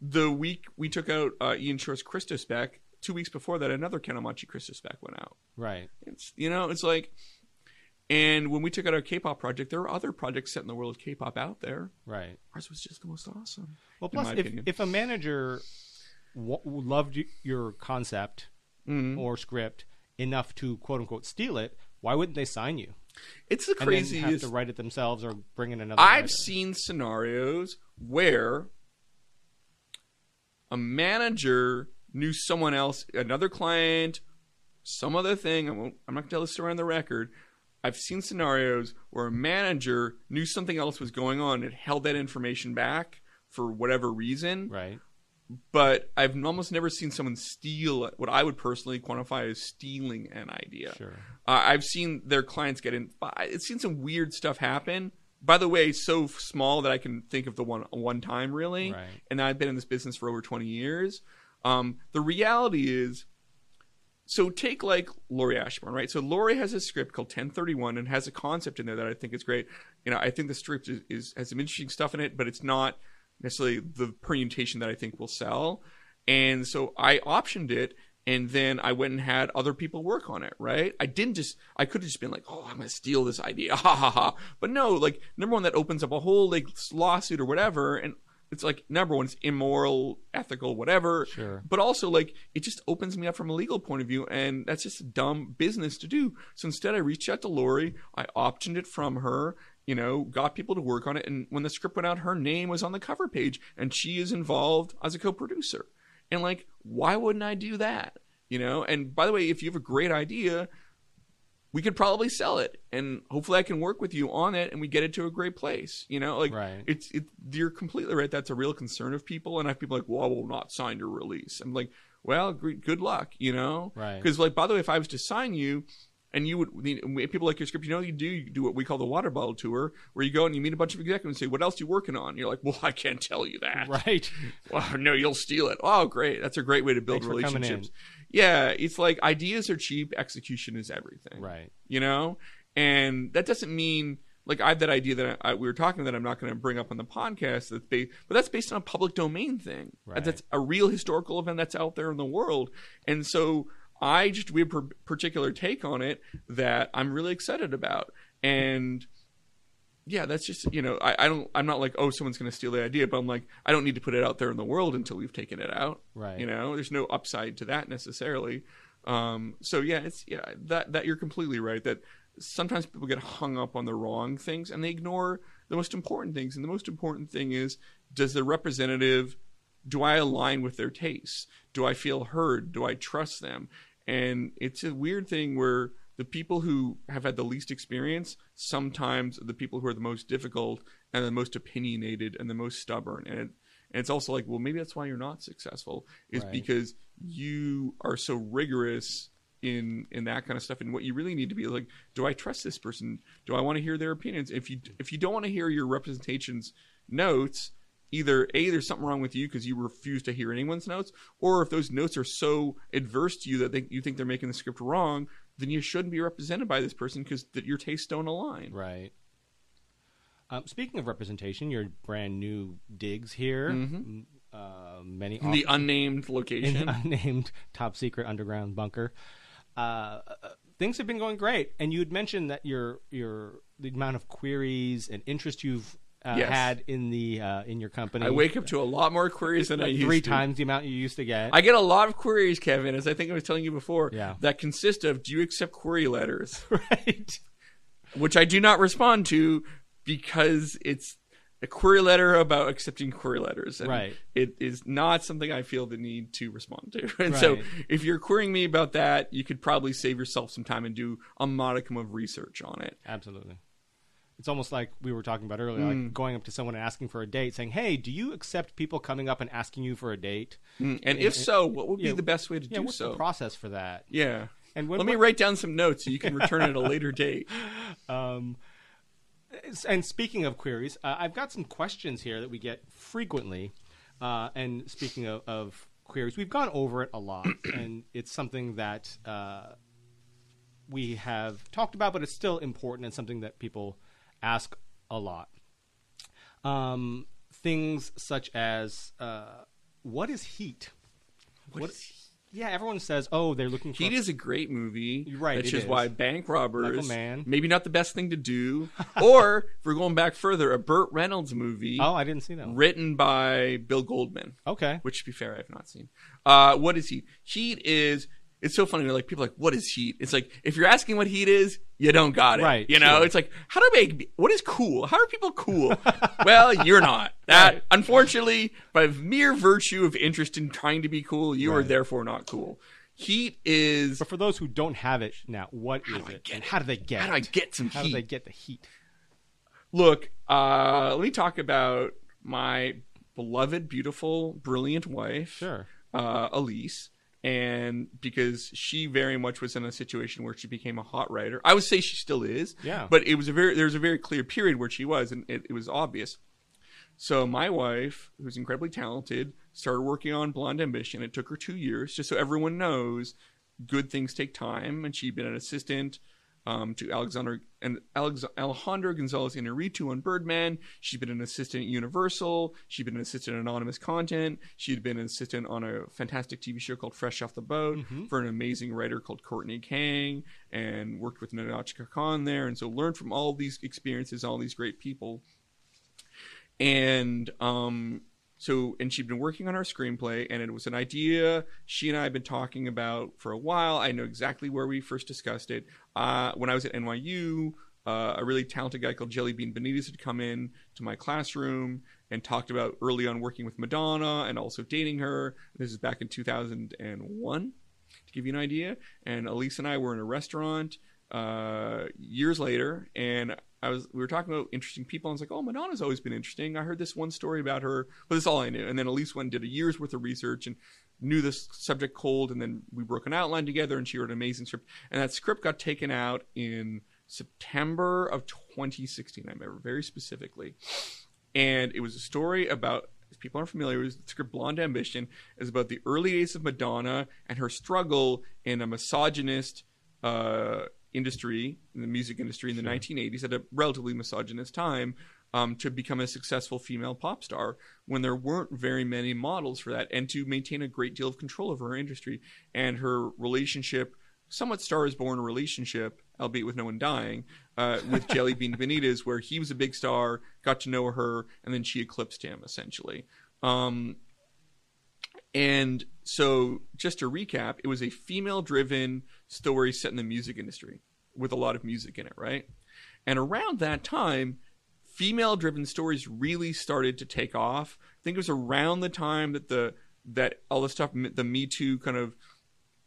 the week we took out uh, Ian Shorr's Christus back, two weeks before that, another Kenamachi Christus back went out. Right. It's you know, it's like, and when we took out our K-pop project, there are other projects set in the world of K-pop out there. Right. Ours was just the most awesome. Well, plus, if, if a manager w- loved your concept Mhm. or script enough to quote unquote steal it, why wouldn't they sign you? It's the then have to write it themselves or bring in another. I've writer. seen scenarios where a manager knew someone else, another client, some other thing. I won't, I'm not going to tell this story on the record. I've seen scenarios where a manager knew something else was going on and held that information back for whatever reason. Right. But I've almost never seen someone steal what I would personally quantify as stealing an idea. Sure. Uh, I've seen their clients get in. I've seen some weird stuff happen. By the way, so small that I can think of the one one time really. Right. And I've been in this business for over twenty years. Um, the reality is, so take like Laurie Ashburn, right? So Laurie has a script called 1031 and has a concept in there that I think is great. You know, I think the script is, is has some interesting stuff in it, but it's not necessarily the permutation that I think will sell. And so I optioned it and then I went and had other people work on it, right? I didn't just I could have just been like, "Oh, I'm going to steal this idea." Ha ha ha. But no, like number one that opens up a whole like lawsuit or whatever and it's like number one it's immoral, ethical, whatever. Sure. But also like it just opens me up from a legal point of view and that's just a dumb business to do. So instead I reached out to Lori, I optioned it from her you know, got people to work on it. And when the script went out, her name was on the cover page and she is involved as a co producer. And like, why wouldn't I do that? You know, and by the way, if you have a great idea, we could probably sell it and hopefully I can work with you on it and we get it to a great place. You know, like Right. it's it you're completely right. That's a real concern of people and I have people like, well, I will not sign your release. I'm like, well, good luck, you know? Right. Because like, by the way, if I was to sign you and you would people like your script, you know, you do you do what we call the water bottle tour, where you go and you meet a bunch of executives and say, "What else you working on?" You're like, "Well, I can't tell you that." Right. Well, no, you'll steal it. Oh, great. That's a great way to build Thanks relationships. Yeah, it's like ideas are cheap, execution is everything. Right. You know? And that doesn't mean like I have that idea that I, we were talking that I'm not going to bring up on the podcast. That's based, but that's based on a public domain thing. Right. That's a real historical event that's out there in the world. And so I just we have a particular take on it that I'm really excited about. And yeah, that's just you know I, I don't I'm not like oh someone's going to steal the idea, but I'm like I don't need to put it out there in the world until we've taken it out. Right. You know, there's no upside to that necessarily. Um, so yeah, it's yeah that that you're completely right that sometimes people get hung up on the wrong things and they ignore the most important things. And the most important thing is does the representative do I align with their tastes? Do I feel heard? Do I trust them? And it's a weird thing where the people who have had the least experience sometimes are the people who are the most difficult and the most opinionated and the most stubborn. And, it, and it's also like, well, maybe that's why you're not successful, is Right. because you are so rigorous in in that kind of stuff and what you really need to be like do i trust this person do i want to hear their opinions if you if you don't want to hear your representation's notes either a there's something wrong with you because you refuse to hear anyone's notes or if those notes are so adverse to you that they, you think they're making the script wrong then you shouldn't be represented by this person because that your tastes don't align Right. Um, speaking of representation, your brand new digs here. m- Uh, many in the unnamed in location the unnamed top secret underground bunker. Uh, uh, things have been going great, and you had mentioned that your your the amount of queries and interest you've uh, Yes. had in the uh, in your company. i wake up to a lot more queries than i like used three to. times the amount you used to get. I get a lot of queries, Kevin, as I think I was telling you before, Yeah. that consist of do you accept query letters? right. which I do not respond to because it's a query letter about accepting query letters. And Right. It is not something I feel the need to respond to. And so if you're querying me about that, you could probably save yourself some time and do a modicum of research on it. Absolutely. It's almost like we were talking about earlier, Mm. like going up to someone and asking for a date, saying, "Hey, do you accept people coming up and asking you for a date?" And if so, what would be yeah, the best way to Yeah, do what's so? the process for that? yeah. And when Let me write down some notes so you can return at a later date. Um, and speaking of queries, uh, I've got some questions here that we get frequently. Uh, and speaking of, of queries, we've gone over it a lot, and it's something that uh, we have talked about, but it's still important and something that people ask a lot. Um, things such as uh, what is heat? What What- is Yeah, everyone says, "Oh, they're looking for." Heat is a great movie. You're right, Which it is. why bank robbers, maybe not the best thing to do. or if we're going back further, a Burt Reynolds movie oh, I didn't see that. One. written by Bill Goldman, Okay. which to be fair, I have not seen. Uh, what is heat? Heat is. It's so funny. Like people are like, what is heat? It's like if you're asking what heat is, you don't got it. Right, You know, sure. it's like how do I make what is cool? How are people cool? well, you're not. That Right. unfortunately, by mere virtue of interest in trying to be cool, you are therefore not cool. Heat is But for those who don't have it now, what is it? get and how do they get how do? I get some How heat? How do they get the heat? Look, uh, let me talk about my beloved, beautiful, brilliant wife, Sure. uh, Elise. And because she very much was in a situation where she became a hot writer, I would say she still is. Yeah. But it was a very there was a very clear period where she was, and it, it was obvious. So my wife, who's incredibly talented, started working on Blonde Ambition. It took her two years, just so everyone knows, good things take time. And she'd been an assistant um, to Alexander and Alex, Alejandro Gonzalez Inarritu on Birdman. She'd been an assistant at Universal. She'd been an assistant at Anonymous Content. She'd been an assistant on a fantastic TV show called Fresh Off the Boat for an amazing writer called Courtney Kang, and worked with Nahnatchka Khan there. And so learned from all these experiences, all these great people and um so and she'd been working on our screenplay and it was an idea she and i had been talking about for a while i know exactly where we first discussed it uh, when i was at nyu uh, a really talented guy called jelly bean benitez had come in to my classroom and talked about early on working with madonna and also dating her this is back in 2001 to give you an idea and elise and i were in a restaurant uh, years later, and I was we were talking about interesting people. And I was like, oh, Madonna's always been interesting. I heard this one story about her, but that's all I knew. And then Elise went and did a year's worth of research and knew this subject cold. And then we broke an outline together, and she wrote an amazing script. And that script got taken out in September of 2016. I remember very specifically, and it was a story about. If people aren't familiar with the script Blonde Ambition, is about the early days of Madonna and her struggle in a misogynist uh, industry, in the music industry in the 1980s, at a relatively misogynist time, um, to become a successful female pop star when there weren't very many models for that, and to maintain a great deal of control over her industry and her relationship, somewhat Star is Born relationship, albeit with no one dying, uh, with Jelly Bean Benitez, where he was a big star, got to know her, and then she eclipsed him essentially. Um, and so, just to recap, it was a female driven story set in the music industry with a lot of music in it, right? And around that time, female driven stories really started to take off. I think it was around the time that the that all the stuff the Me Too kind of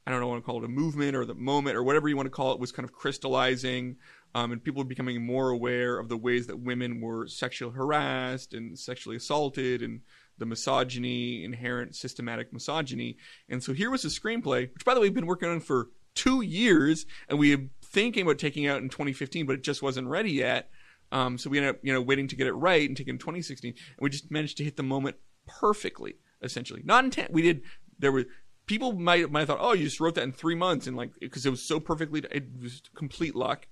I don't know what to call it a movement or the moment or whatever you want to call it was kind of crystallizing um, and people were becoming more aware of the ways that women were sexually harassed and sexually assaulted and the misogyny, inherent systematic misogyny. And so here was a screenplay, which by the way, we've been working on for two years, and we were thinking about taking out in 2015, but it just wasn't ready yet. Um, so we ended up, you know, waiting to get it right and taking 2016, and we just managed to hit the moment perfectly, essentially. Not intent. We did. There were people might might have thought, oh, you just wrote that in three months, and like because it was so perfectly, it was complete luck.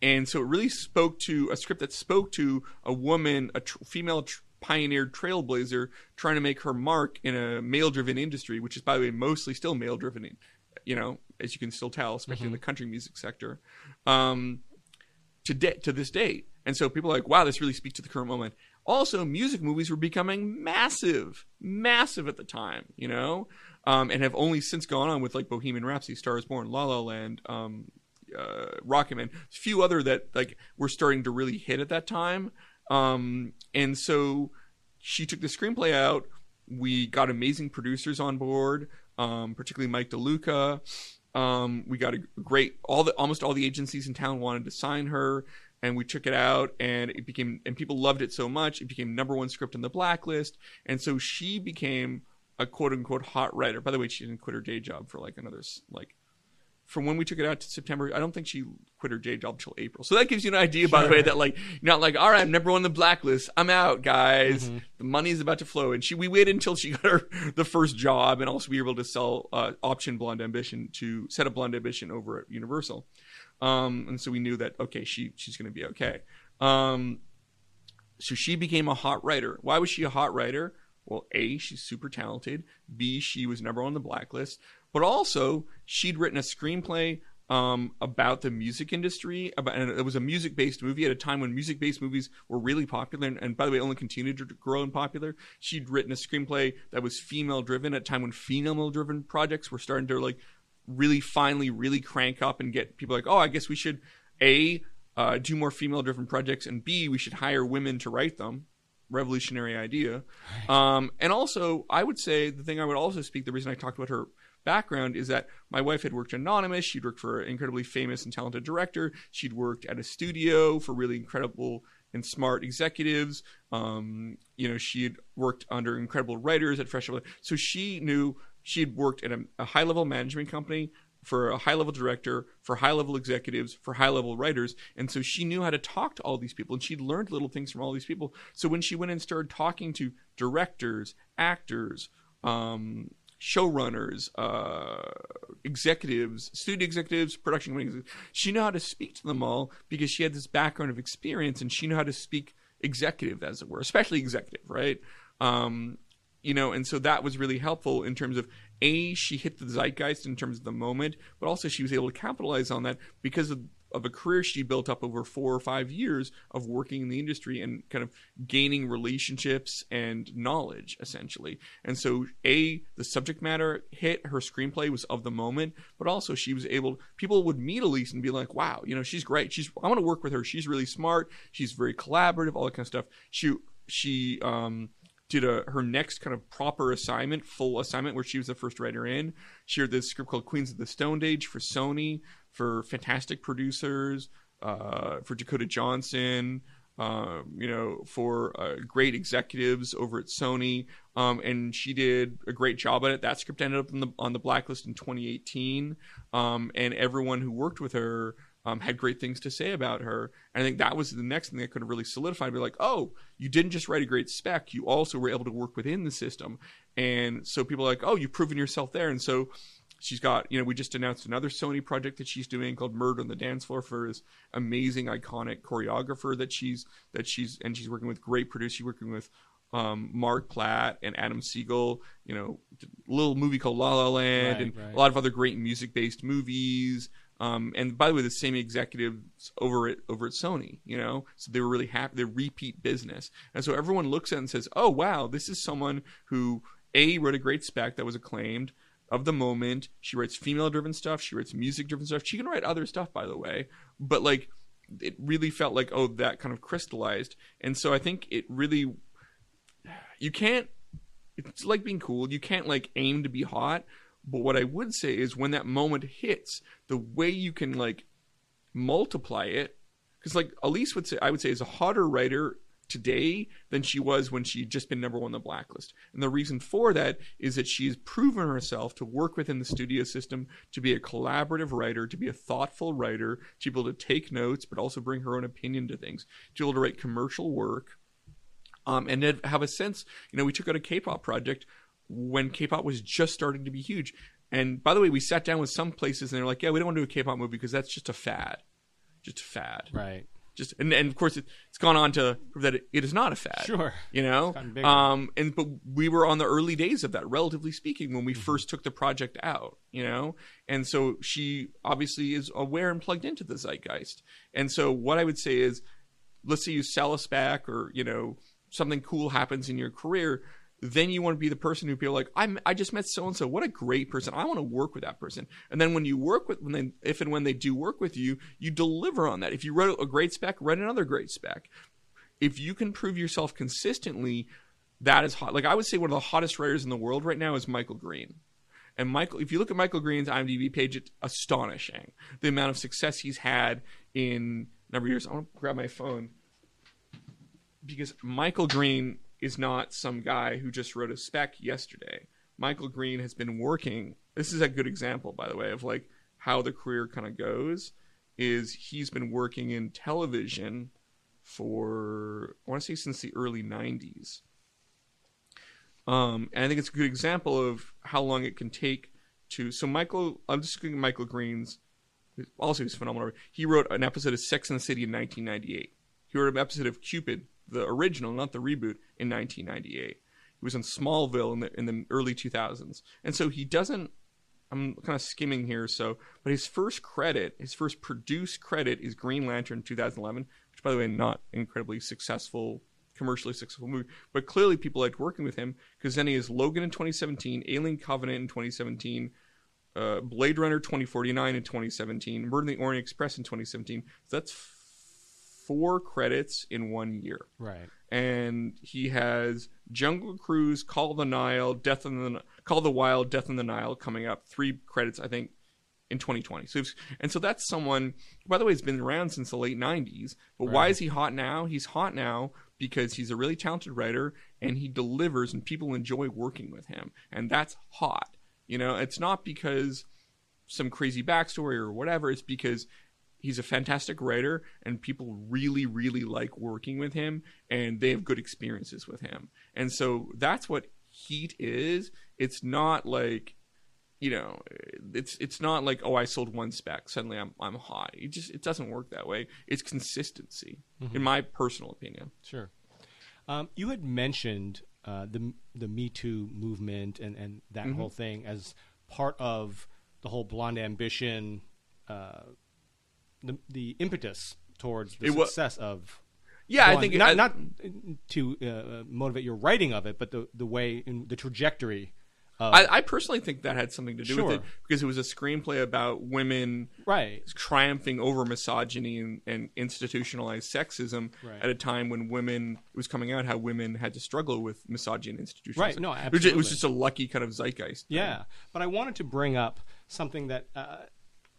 And so it really spoke to a script that spoke to a woman, a tr- female tr- pioneered trailblazer trying to make her mark in a male driven industry, which is, by the way, mostly still male driven, you know, as you can still tell, especially mm-hmm. in the country music sector, um, to, de- to this date. And so people are like, wow, this really speaks to the current moment. Also, music movies were becoming massive, massive at the time, you know, um, and have only since gone on with like Bohemian Rhapsody, Stars Born, La La Land, um, uh, Rocketman, a few other that like were starting to really hit at that time. Um, and so she took the screenplay out. We got amazing producers on board, um, particularly Mike DeLuca. Um, we got a great all the almost all the agencies in town wanted to sign her, and we took it out, and it became and people loved it so much it became number one script on the blacklist, and so she became a quote unquote hot writer. By the way, she didn't quit her day job for like another like from when we took it out to September, I don't think she quit her day job till April. So that gives you an idea, sure. by the way, that like you're not like, all right, I'm number one on the blacklist. I'm out, guys. Mm-hmm. The money is about to flow. And she we waited until she got her the first job and also be able to sell uh, option Blonde Ambition to set up Blonde Ambition over at Universal. Um, and so we knew that okay, she she's going to be okay. Um, so she became a hot writer. Why was she a hot writer? Well, A, she's super talented. B, she was number one on the blacklist but also she'd written a screenplay um, about the music industry. About and it was a music-based movie at a time when music-based movies were really popular, and, and, by the way, only continued to grow in popular. She'd written a screenplay that was female-driven at a time when female-driven projects were starting to like really finally really crank up and get people like, oh, I guess we should a uh, do more female-driven projects, and b we should hire women to write them. Revolutionary idea. Um, and also, I would say the thing I would also speak. The reason I talked about her background is that my wife had worked anonymous. She'd worked for an incredibly famous and talented director. She'd worked at a studio for really incredible and smart executives. Um, you know, she had worked under incredible writers at Fresh. So she knew she had worked at a, a high level management company for a high level director, for high level executives, for high level writers. And so she knew how to talk to all these people and she'd learned little things from all these people. So when she went and started talking to directors, actors, um, showrunners, uh, executives, studio executives, production companies. She knew how to speak to them all because she had this background of experience and she knew how to speak executive, as it were, especially executive, right? Um, you know, and so that was really helpful in terms of a she hit the zeitgeist in terms of the moment, but also she was able to capitalize on that because of of a career she built up over four or five years of working in the industry and kind of gaining relationships and knowledge essentially. And so a the subject matter hit her screenplay was of the moment but also she was able people would meet elise and be like wow you know she's great. She's i want to work with her. She's really smart. She's very collaborative all that kind of stuff. She she um did a her next kind of proper assignment, full assignment, where she was the first writer in. She wrote this script called Queens of the Stone Age for Sony, for fantastic producers, uh, for Dakota Johnson, um, you know, for uh, great executives over at Sony, um, and she did a great job at it. That script ended up on the on the blacklist in 2018, um, and everyone who worked with her um, had great things to say about her. And I think that was the next thing that could have really solidified. Be like, oh, you didn't just write a great spec; you also were able to work within the system. And so people are like, oh, you've proven yourself there. And so she's got, you know, we just announced another Sony project that she's doing called Murder on the Dance Floor for this amazing, iconic choreographer that she's that she's and she's working with great producers. She's working with um, Marc Platt and Adam Siegel, you know, a little movie called La La Land, Right, and right. a lot of other great music-based movies. Um, and by the way, the same executives over at over at Sony, you know, so they were really happy. They're repeat business, and so everyone looks at it and says, "Oh wow, this is someone who a wrote a great spec that was acclaimed of the moment. She writes female-driven stuff. She writes music-driven stuff. She can write other stuff, by the way, but like." It really felt like oh that kind of crystallized, and so I think it really you can't it's like being cool you can't like aim to be hot but what i would say is when that moment hits the way you can like multiply it because like elise would say i would say is a hotter writer today than she was when she'd just been number one on the blacklist and the reason for that is that she's proven herself to work within the studio system to be a collaborative writer to be a thoughtful writer to be able to take notes but also bring her own opinion to things to be able to write commercial work um, and have a sense. You know, we took out a K-pop project when K-pop was just starting to be huge. And by the way, we sat down with some places and they're like, "Yeah, we don't want to do a K-pop movie because that's just a fad, just a fad." Right. Just and, and of course it, it's gone on to prove that it, it is not a fad. Sure. You know, um, and but we were on the early days of that, relatively speaking, when we Mm-hmm. first took the project out. You know, and so she obviously is aware and plugged into the zeitgeist. And so what I would say is, let's say you sell us back, or you know, something cool happens in your career. Then you want to be the person who people like, I'm, I just met so and so. What a great person! I want to work with that person. And then when you work with, when they, if and when they do work with you, you deliver on that. If you wrote a great spec, write another great spec if you can prove yourself consistently, that is hot. Like I would say, one of the hottest writers in the world right now is Michael Green. And Michael, if you look at Michael Green's IMDb page, it's astonishing the amount of success he's had in a number of years. I want to grab my phone because Michael Green is not some guy who just wrote a spec yesterday. Michael Green has been working. This is a good example, by the way, of like how the career kind of goes. Is he's been working in television for I want to say since the early '90s. Um, and I think it's a good example of how long it can take to. So Michael, I'm just looking at Michael Green's. Also, he's phenomenal. He wrote an episode of Sex and the City in 1998. He wrote an episode of Cupid, the original, not the reboot, in 1998. He was in Smallville in the in the early 2000s, and so he doesn't. I'm kind of skimming here, so but his first credit, his first produced credit, is Green Lantern 2011, which, by the way, not incredibly successful, commercially successful movie, but clearly people liked working with him because then he has Logan in 2017, Alien Covenant in 2017, uh, Blade Runner 2049 in 2017, Murder on the Orient Express in 2017. So that's four credits in one year Right. and he has Jungle Cruise, Call of the Nile, Death in the Call of the Wild, Death in the Nile coming up. Three credits, I think, in 2020. So, and so that's someone. By the way, he's been around since the late 90s. But why is he hot now? He's hot now because he's a really talented writer and he delivers, and people enjoy working with him, and that's hot. You know, it's not because some crazy backstory or whatever. It's because he's a fantastic writer and people really really like working with him and they have good experiences with him. And so that's what heat is. It's not like you know it's it's not like oh i sold one spec suddenly i'm i'm hot it just it doesn't work that way. It's consistency in my personal opinion. Sure. Um, you had mentioned uh, the the Me Too movement and, and that Mm-hmm. whole thing as part of the whole blonde ambition, uh, the the impetus towards the It success of. yeah i think not I- not to uh, motivate your writing of it, but the the way in the trajectory of I, I personally think that had something to do Sure. with it because it was a screenplay about women right triumphing over misogyny and, and institutionalized sexism Right. at a time when women it was coming out how women had to struggle with misogyny and institutionalized Right, no, it was, just, it was just a lucky kind of zeitgeist thing. Yeah, but I wanted to bring up something that uh,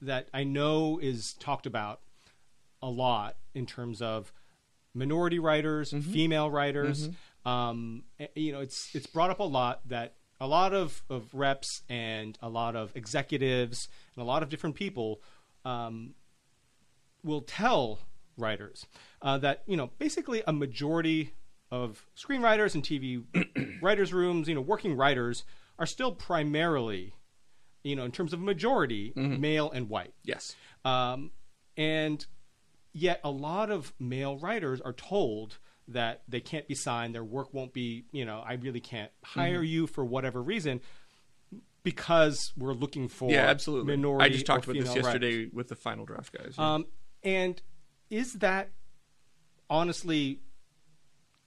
that I know is talked about a lot in terms of minority writers, Mm-hmm. female writers. Um, eh, you know, it's it's brought up a lot that a lot of, of reps and a lot of executives and a lot of different people um, will tell writers uh, that you know basically a majority of screenwriters and TV writers' rooms, you know, working writers are still primarily, you know, in terms of majority, male and white. yes Um, and yet, a lot of male writers are told that they can't be signed, their work won't be, you know, I really can't hire you for whatever reason because we're looking for yeah absolutely minority. i just talked about this female writers. yesterday with the final draft guys yeah. Um, and is that honestly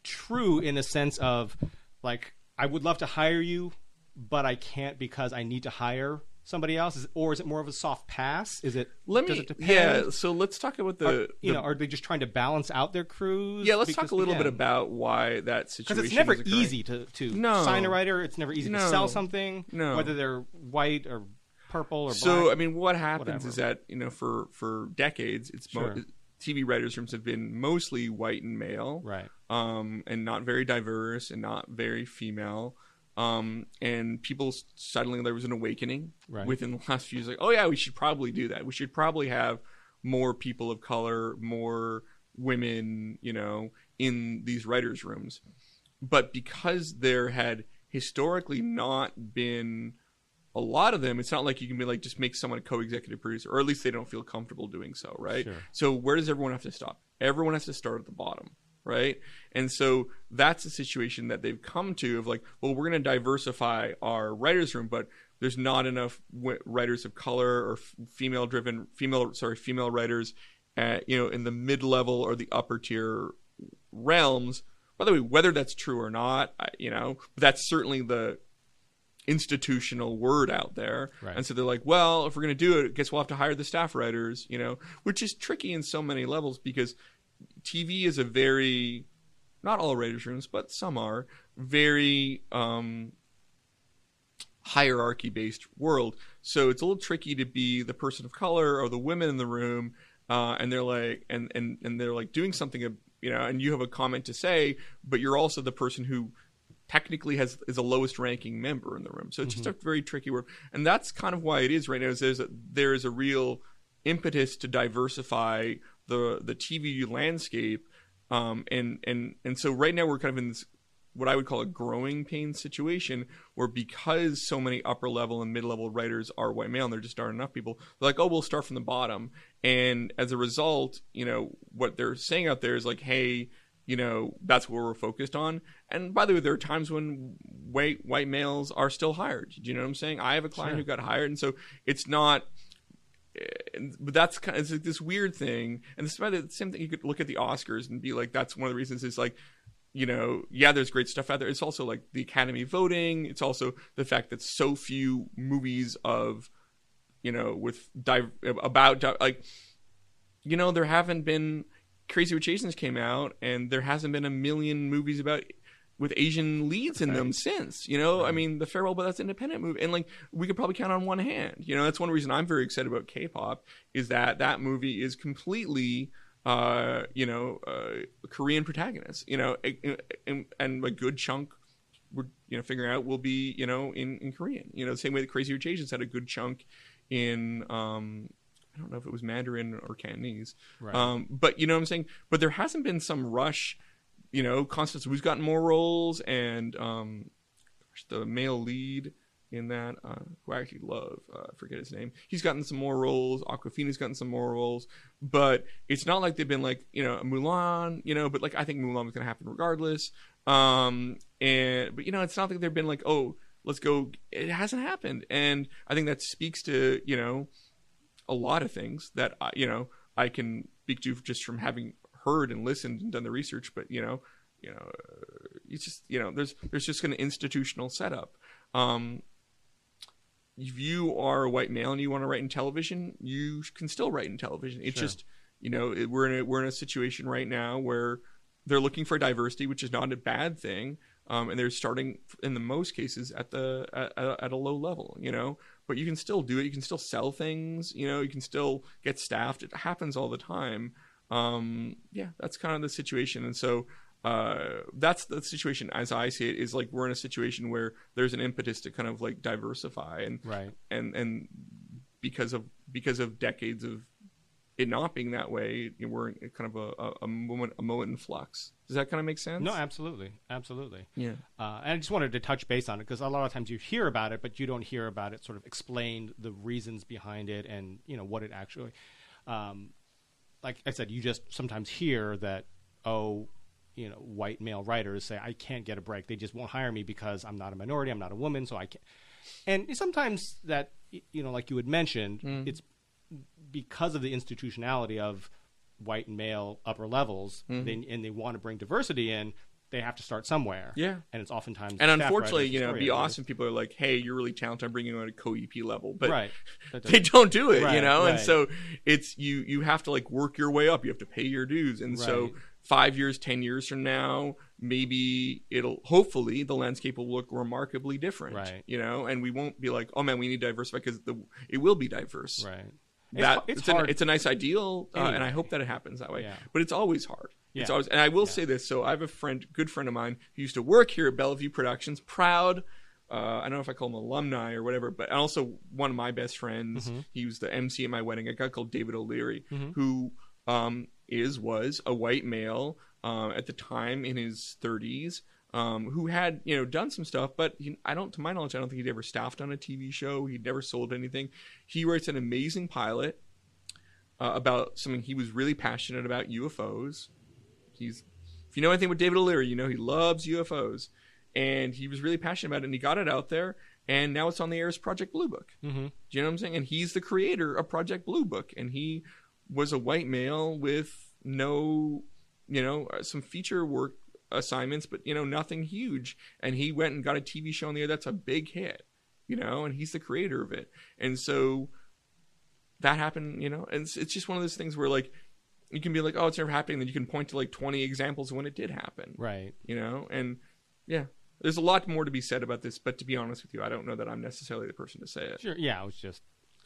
true in a sense of like I would love to hire you, but I can't because I need to hire somebody else? Is, or is it more of a soft pass? Is it? let me it yeah so let's talk about the, Are, you the- know, are they just trying to balance out their crews? yeah let's Because, talk a little bit about why that situation because it's never easy to to No. sign a writer. It's never easy to sell something. No. whether they're white or purple or So black. I mean, what happens Whatever. is that you know, for for decades, it's mo- TV writers' rooms have been mostly white and male, right. um, and not very diverse and not very female. Um, and people suddenly there was an awakening Right. within the last few years, like, oh yeah, we should probably do that. We should probably have more people of color, more women, you know, in these writers' rooms. But because there had historically not been a lot of them, it's not like you can be like just make someone a co-executive producer, or at least they don't feel comfortable doing so, right? Sure. So where does everyone have to stop? Everyone has to start at the bottom, right? And so that's the situation that they've come to of like, well, we're going to diversify our writers' room, but there's not enough writers of color or female-driven, female, sorry, female writers, at, you know, in the mid-level or the upper tier realms. By the way, whether that's true or not, you know, that's certainly the institutional word out there. Right. And so they're like, well, if we're going to do it, I guess we'll have to hire the staff writers, you know, which is tricky in so many levels because TV is a very, not all writers' rooms, but some are, very um, hierarchy based world. So it's a little tricky to be the person of color or the women in the room. Uh, and they're like, and, and, and they're like doing something, you know, and you have a comment to say, but you're also the person who technically has is the lowest ranking member in the room. So it's just a very tricky work, and that's kind of why it is right now. Is there's a, there is a real impetus to diversify the the TV landscape, um, and and and so right now we're kind of in this what I would call a growing pain situation where because so many upper level and mid level writers are white male and there just aren't enough people, they're like, oh, we'll start from the bottom. And as a result, you know, what they're saying out there is like, hey, you know, that's what we're focused on. And by the way, there are times when white white males are still hired. Do you know what I'm saying? I have a client Sure. who got hired, and so it's not but that's kind of it's like this weird thing, and this is why the same thing. You could look at the Oscars and be like, that's one of the reasons. Is like, you know, yeah, there's great stuff out there. It's also like the Academy voting. It's also the fact that so few movies of, you know, with dive about like, you know, there haven't been Crazy Rich Asians came out, and there hasn't been a million movies about with Asian leads in them since. You know, I mean, The Farewell, but that's an independent movie, and like we could probably count on one hand. You know, that's one reason I'm very excited about K-pop is that that movie is completely, uh, you know, uh, Korean protagonist. You know, and, and, and a good chunk. We're you know figuring out will be you know in, in Korean. You know, the same way that Crazy Rich Asians had a good chunk in um, I don't know if it was Mandarin or Cantonese. Right. Um, but you know what I'm saying? But there hasn't been some rush, you know, Constance Wu's gotten more roles and um the male lead in that, uh, who I actually love, uh, I forget his name. He's gotten some more roles. Awkwafina's gotten some more roles, but it's not like they've been like you know Mulan, you know. But like I think Mulan was gonna happen regardless. Um, and but you know it's not like they've been like oh let's go. It hasn't happened, and I think that speaks to you know a lot of things that I, you know I can speak to just from having heard and listened and done the research. But you know, you know, it's just you know there's there's just an institutional setup. Um, if you are a white male and you want to write in television, you can still write in television. It's Sure. just you know it, we're in a, we're in a situation right now where they're looking for diversity, which is not a bad thing. Um, and they're starting in the most cases at the at at a low level, you know. But you can still do it. You can still sell things. You know, you can still get staffed. It happens all the time. Um, yeah, that's kind of the situation. And so uh, that's the situation as I see it. Is like we're in a situation where there's an impetus to kind of like diversify and Right. and and because of because of decades of it not being that way, we're in kind of a, a, moment a moment in flux. Does that kind of make sense? No, absolutely, absolutely. Yeah. Uh, and I just wanted to touch base on it because a lot of times you hear about it, but you don't hear about it sort of explained, the reasons behind it, and you know what it actually. Um, like I said, you just sometimes hear that oh, you know, white male writers say I can't get a break. They just won't hire me because I'm not a minority, I'm not a woman, so I can't. And sometimes that you know, like you had mentioned, Mm. it's because of the institutionality of white and male upper levels, they, and they want to bring diversity in. They have to start somewhere. Yeah. and it's oftentimes And unfortunately, you know, it'd be awesome. People are like, "Hey, you're really talented. I'm bringing you on a co-EP level," but right? They don't do it, you Right, know. And so it's you you have to like work your way up. You have to pay your dues. And so five years, ten years from now, maybe it'll hopefully the landscape will look remarkably different, Right. You know, and we won't be like, "Oh man, we need to diversify," because the it will be diverse. right. That it's, it's, it's hard. it's a nice ideal, uh, and I hope that it happens that way. Yeah. But it's always hard. It's Yeah. always, and I will Yeah. say this. So I have a friend, good friend of mine, who used to work here at Bellevue Productions. Proud. Uh, I don't know if I call him alumni or whatever, but also one of my best friends. Mm-hmm. He was the MC at my wedding. A guy called David O'Leary, Mhm. who um, is was a white male uh, at the time in his 30s. Um, who had you know done some stuff, but he, I don't, to my knowledge, I don't think he'd ever staffed on a TV show. He'd never sold anything. He writes an amazing pilot uh, about something he was really passionate about UFOs. He's, if you know anything with David O'Leary, you know he loves UFOs, and he was really passionate about it, and he got it out there, and now it's on the air as Project Blue Book. hmm Do you know what I'm saying? And he's the creator of Project Blue Book, and he was a white male with no, you know, uh, some feature work assignments, but you know, nothing huge. And he went and got a TV show on the air that's a big hit, you know, and he's the creator of it. And so that happened, you know, and it's, it's just one of those things where like you can be like, oh, it's never happening, then you can point to like 20 examples of when it did happen, Right. you know, and yeah. There's a lot more to be said about this, but to be honest with you, I don't know that I'm necessarily the person to say it. Sure. Yeah. It was just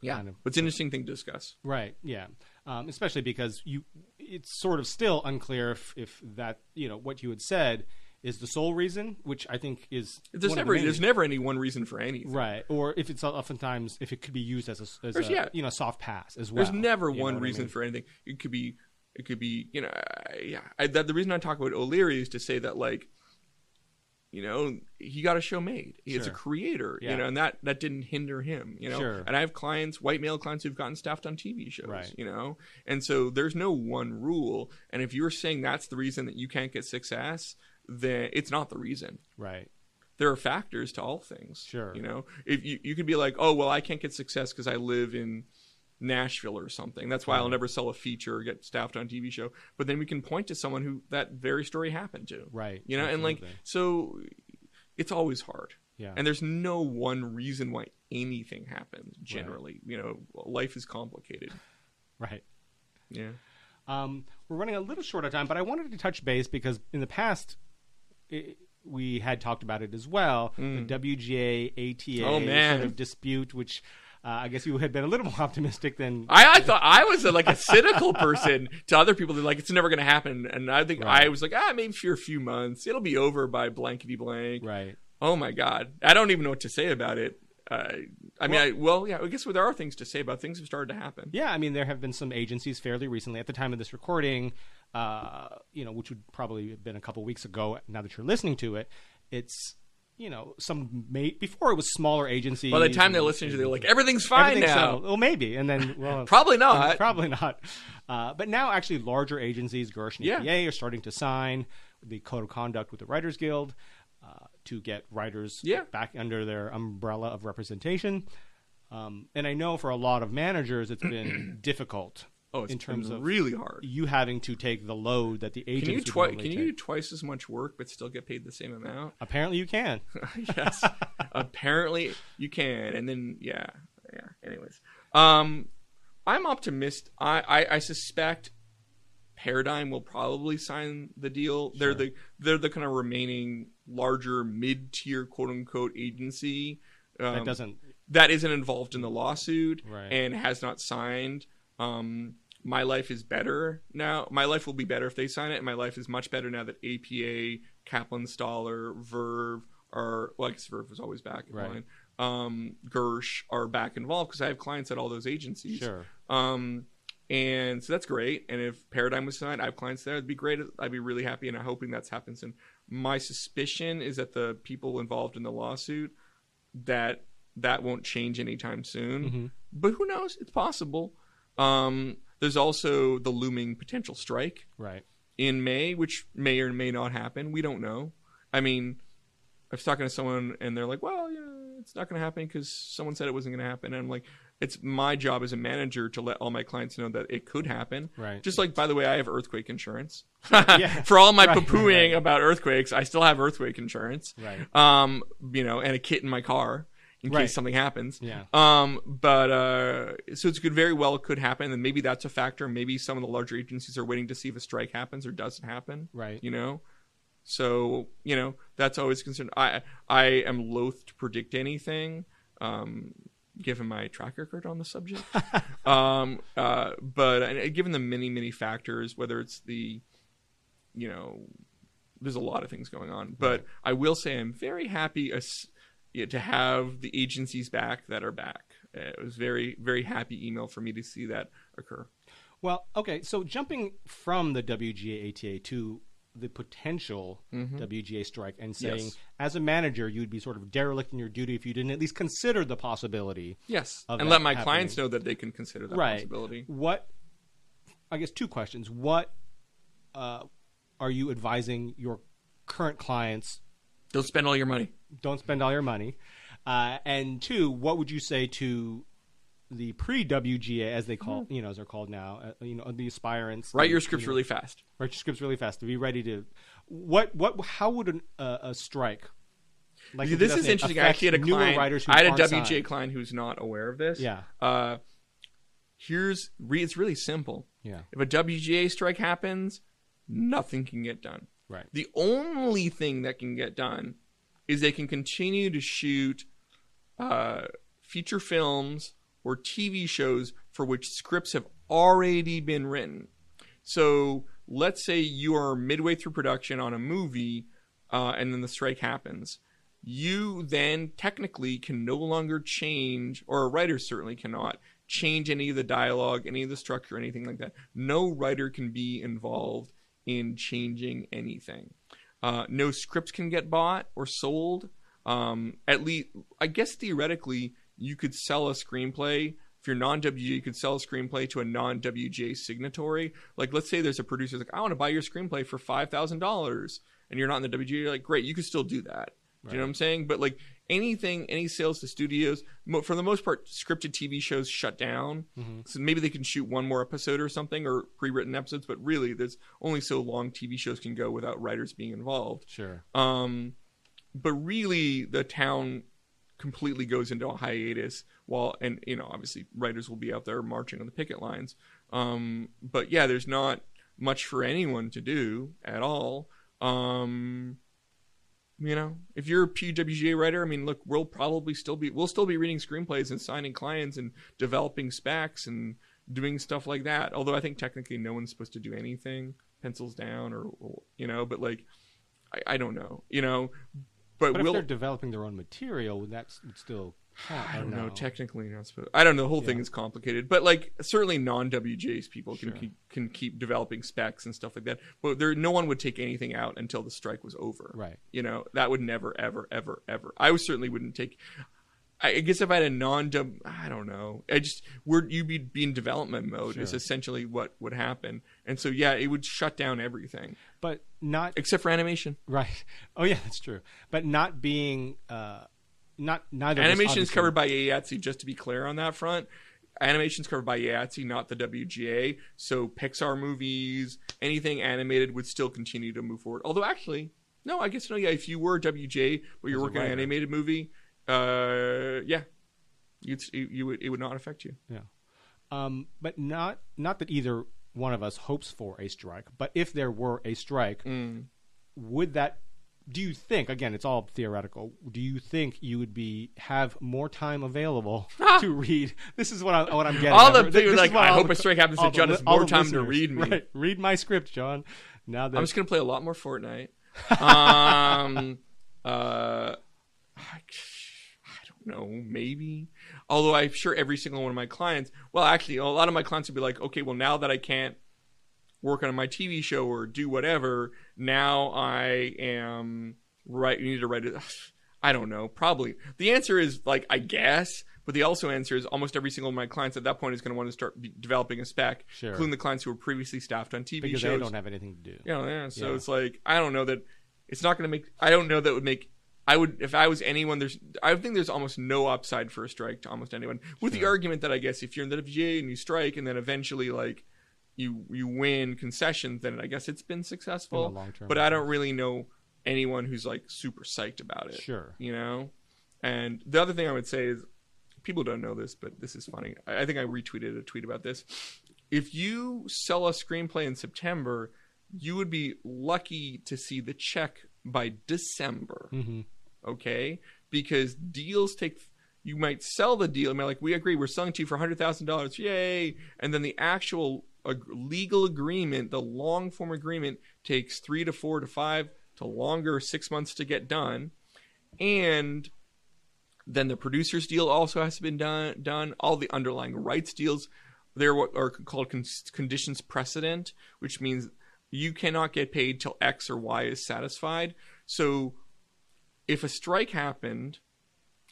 kind of But it's an interesting thing to discuss. right. Yeah. Um, especially because you, it's sort of still unclear if if that you know what you had said is the sole reason, which I think is There's one of the never there's never any one reason for anything. Right, or if it's oftentimes if it could be used as a, as a yeah. you know soft pass as well. There's never one what I reason mean? for anything. It could be it could be you know I- yeah. I, that, the reason I talk about O'Leary is to say that like you know he got a show made. He's is a creator. Yeah. You know, and that that didn't hinder him. You know, Sure. and I have clients, white male clients who've gotten staffed on TV shows. Right. You know, and so there's no one rule. And if you're saying that's the reason that you can't get success, then it's not the reason. right. there are factors to all things. Sure. You know, if you, you could be like, oh, well, I can't get success because I live in Nashville or something. That's why I'll never sell a feature or get staffed on a TV show. But then we can point to someone who that very story happened to. Right. You know, and like, so it's always hard. yeah, And there's no one reason why anything happens generally. You know, life is complicated. right. Yeah. Um, we're running a little short of time, but I wanted to touch base because in the past i we had talked about it as well. The WGA ATA Mm. Oh, sort of dispute, which uh, I guess you had been a little more optimistic than I, I thought I was a, like a cynical person to other people. They're like, it's never going to happen. And I think Right. I was like, ah, maybe for a few months. It'll be over by blankety blank. right. Oh my god, I don't even know what to say about it. Uh, I mean, I, well, yeah, I guess there are things to say about things have started to happen. Yeah, I mean, there have been some agencies fairly recently at the time of this recording, uh, you know, which would probably have been a couple weeks ago. Now that you're listening to it, it's you know some ma- before it was smaller agencies. By the time they're listening to, it, they're like, everything's fine everything's now. settled. Well, maybe, and then well, Probably not. probably not. Uh, but now, actually, larger agencies, Gersh and Yeah. APA, are starting to sign the code of conduct with the Writers Guild uh, to get writers Yeah. back under their umbrella of representation. Um, and I know for a lot of managers, it's been difficult Oh, it's in terms been of really hard. you having to take the load that the agents Can you would twi- normally can you take. do twice as much work but still get paid the same amount? Apparently, you can. yes. Apparently you can. And then yeah. Yeah. Anyways. Um I'm optimistic. I, I, I suspect Paradigm will probably sign the deal. They're the they're the kind of remaining larger mid tier quote unquote agency. Um, That doesn't. that isn't involved in the lawsuit Right. and has not signed. Um, my life is better now. My life will be better if they sign it, and my life is much better now that APA, Kaplan Stahler, Verve are well, I guess Verve was always back in Right. line. Um, Gersh are back involved because I have clients at all those agencies. Sure. Um, and so that's great. And if Paradigm was signed, I have clients there. It'd be great. I'd be really happy, and I'm hoping that's happens. And my suspicion is that the people involved in the lawsuit that that won't change anytime soon. Mhm. But who knows? It's possible. Um, there's also the looming potential strike Right. in May, which may or may not happen. We don't know. I mean, I was talking to someone and they're like, "Well, yeah, it's not going to happen because someone said it wasn't going to happen." And I'm like, "It's my job as a manager to let all my clients know that it could happen." Right. Just like, by the way, I have earthquake insurance. Yeah. For all my Right, poo-pooing right, right. about earthquakes, I still have earthquake insurance. Right. Um, you know, and a kit in my car in Right. case something happens. Yeah. Um, but uh, so it's could very well could happen, and maybe that's a factor. Maybe some of the larger agencies are waiting to see if a strike happens or doesn't happen. Right. You know, so you know that's always concerned. I I am loath to predict anything, um, given my track record on the subject. um, uh, but uh, given the many many factors, whether it's the, you know, there's a lot of things going on. But I will say I'm very happy as, yeah, to have the agencies back that are back. It was very very happy email for me to see that occur. Well, okay. So jumping from the WGA ATA to the potential WGA strike and saying, Mm-hmm. Yes. as a manager, you'd be sort of derelict in your duty if you didn't at least consider the possibility. Yes, and let my happening. clients know that they can consider that right. possibility. What? I guess two questions. What uh, are you advising your current clients? Don't spend all your money. Don't spend all your money. Uh, and two, what would you say to the pre WGA, as they call, you know, as they're called now, uh, you know, the aspirants? Write your you scripts know, really fast. write your scripts really fast to be ready to. What what? How would an, uh, a strike? Like in this is interesting. I actually had a client. writers who I had a WGA signed? client who's not aware of this. Yeah. Uh, here's re- it's really simple. Yeah. If a WGA strike happens, nothing can get done. Right. The only thing that can get done is they can continue to shoot uh, feature films or TV shows for which scripts have already been written. So let's say you are midway through production on a movie uh, and then the strike happens. You then technically can no longer change, or a writer certainly cannot change any of the dialogue, any of the structure, anything like that. No writer can be involved in changing anything. Uh, no scripts can get bought or sold. Um, at least, I guess theoretically, you could sell a screenplay. If you're non WGA, you could sell a screenplay to a non WGA signatory. Like, let's say there's a producer like, I want to buy your screenplay for five thousand dollars, and you're not in the WGA. You're like, great, you could still do that. Do you know what I'm saying? But like anything, any sales to studios, for the most part, scripted TV shows shut down. So maybe they can shoot one more episode or something, or pre-written episodes. But really, there's only so long TV shows can go without writers being involved. Sure. Um, but really, the town completely goes into a hiatus. While and you know, obviously, writers will be out there marching on the picket lines. Um, but yeah, there's not much for anyone to do at all. Um, you know, if you're a PWGA writer, I mean, look, we'll probably still be we'll still be reading screenplays and signing clients and developing specs and doing stuff like that. Although I think technically no one's supposed to do anything, pencils down or, or you know, but like I, I don't know, you know, but, But if we'll they're developing their own material, that's still. I don't know. know. Technically, not supposed. I don't know. The whole thing is complicated, but like certainly non-WGAs people can Sure. keep, can keep developing specs and stuff like that. But there, no one would take anything out until the strike was over. Right. You know that would never, ever, ever, ever. I was certainly wouldn't take. I guess if I had a non-dub, I don't know. I just we're you'd be, be in development mode is essentially what would happen, and so yeah, it would shut down everything But not except for animation. right. Oh yeah, that's true. But not being uh, not neither. Animation is covered by AIATSE, just to be clear on that front. animation's covered by IATSE, not the WGA. So Pixar movies, anything animated would still continue to move forward. Although actually, no, I guess no. Yeah, if you were WGA, but you're As working on an animated movie, uh, yeah, you'd you, you would it would not affect you. Yeah. Um, but not not that either one of us hopes for a strike. But if there were a strike, Mm. would that? Do you think? Again, it's all theoretical. Do you think you would be have more time available to read? This is what I what I'm getting. All the people like, I hope the- a strike happens to the John li- has more the time to read me. Right. Read my script, John. Now that I'm just gonna play a lot more Fortnite. Um, uh, I, I don't know, maybe. Although I'm sure every single one of my clients, well, actually, a lot of my clients would be like, okay, well, now that I can't work on my TV show or do whatever, now I am right. You need to write it. I don't know. Probably the answer is like I guess, but the also answer is almost every single of my clients at that point is going to want to start developing a spec, Sure. including the clients who were previously staffed on TV because shows. they don't have anything to do. You know, yeah. So Yeah. it's like I don't know that it's not going to make. I don't know that would make. I would if I was anyone. There's I think there's almost no upside for a strike to almost anyone. With the argument that I guess if you're in the WGA and you strike and then eventually like you you win concessions, then I guess it's been successful. In the long term, But I don't really know anyone who's like super psyched about it. Sure. You know. And the other thing I would say is people don't know this, but this is funny. I, think I retweeted a tweet about this. If you sell a screenplay in September, you would be lucky to see the check by December. hmm Okay, because deals take. You might sell the deal. I mean, like we agree, we're selling to you for hundred thousand dollars, yay! And then the actual ag- legal agreement, the long form agreement, takes three to four to five to longer six months to get done, and then the producer's deal also has to be done. Done. All the underlying rights deals, they're what are called con- conditions precedent, which means you cannot get paid till X or Y is satisfied. So, if a strike happened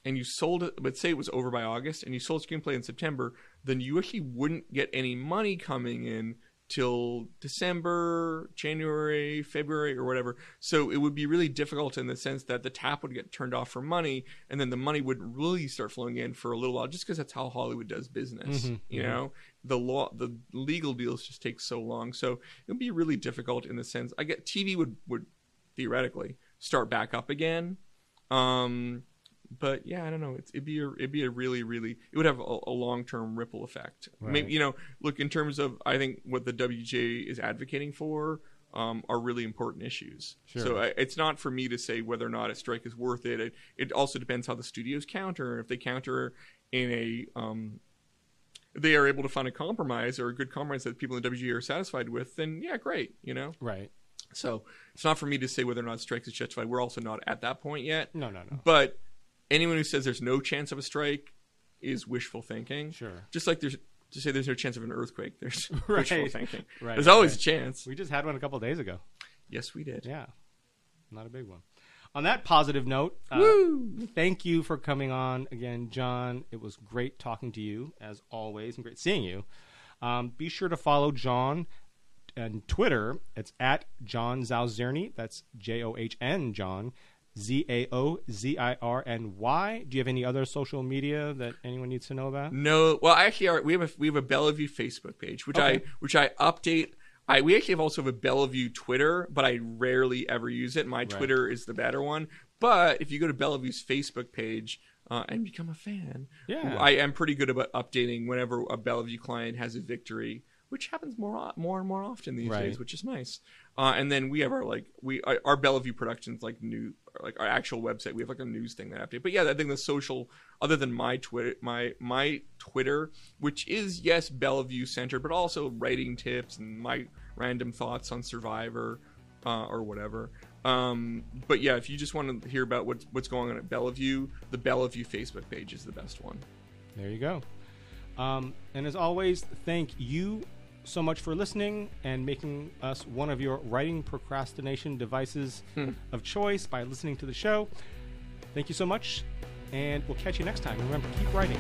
and you sold it, but say it was over by August and you sold screenplay in September, then you actually wouldn't get any money coming in till December, January, February, or whatever. So it would be really difficult in the sense that the tap would get turned off for money, and then the money wouldn't really start flowing in for a little while, just because that's how Hollywood does business. Mhm, You mhm. know, the law, the legal deals just take so long, so it would be really difficult in the sense. I get TV would would theoretically start back up again. Um, but yeah, I don't know. It's, it'd be a, it'd be a really, really, it would have a, a long term ripple effect. Right. Maybe you know, look in terms of I think what the WGA is advocating for um, are really important issues. Sure. So I, it's not for me to say whether or not a strike is worth it. It, it also depends how the studios counter. If they counter in a um, they are able to find a compromise or a good compromise that people in the WGA are satisfied with, then yeah, great. You know, Right. so it's not for me to say whether or not strikes is justified. We're also not at that point yet. No, no, no. But anyone who says there's no chance of a strike is wishful thinking. Sure. Just like there's to say there's no chance of an earthquake, there's Right. wishful thinking. Right, There's always right. a chance. We just had one a couple days ago. Yes, we did. Yeah. Not a big one. On that positive note, uh, thank you for coming on again, John. It was great talking to you, as always, and great seeing you. Um, be sure to follow John on Twitter. It's at John Zaozirny. That's J O H N John. Z A O Z I R N Y. Do you have any other social media that anyone needs to know about? No, well, actually, our, we have a we have a Bellevue Facebook page, which I which I update. I we actually have also have a Bellevue Twitter, but I rarely ever use it. My Twitter is the better one. But if you go to Bellevue's Facebook page uh, and become a fan, Yeah. I am pretty good about updating whenever a Bellevue client has a victory, which happens more more and more often these Right. days, which is nice. Uh, and then we have our like we our, Bellevue Productions like new like our actual website. We have like a news thing that I update. But yeah, I think the social other than my Twitter my my Twitter, which is yes Bellevue Center, but also writing tips and my random thoughts on Survivor uh, or whatever. Um, but yeah, if you just want to hear about what's what's going on at Bellevue, the Bellevue Facebook page is the best one. There you go. Um, and as always, thank you so much for listening and making us one of your writing procrastination devices hmm. of choice by listening to the show. Thank you so much, and we'll catch you next time. Remember, keep writing.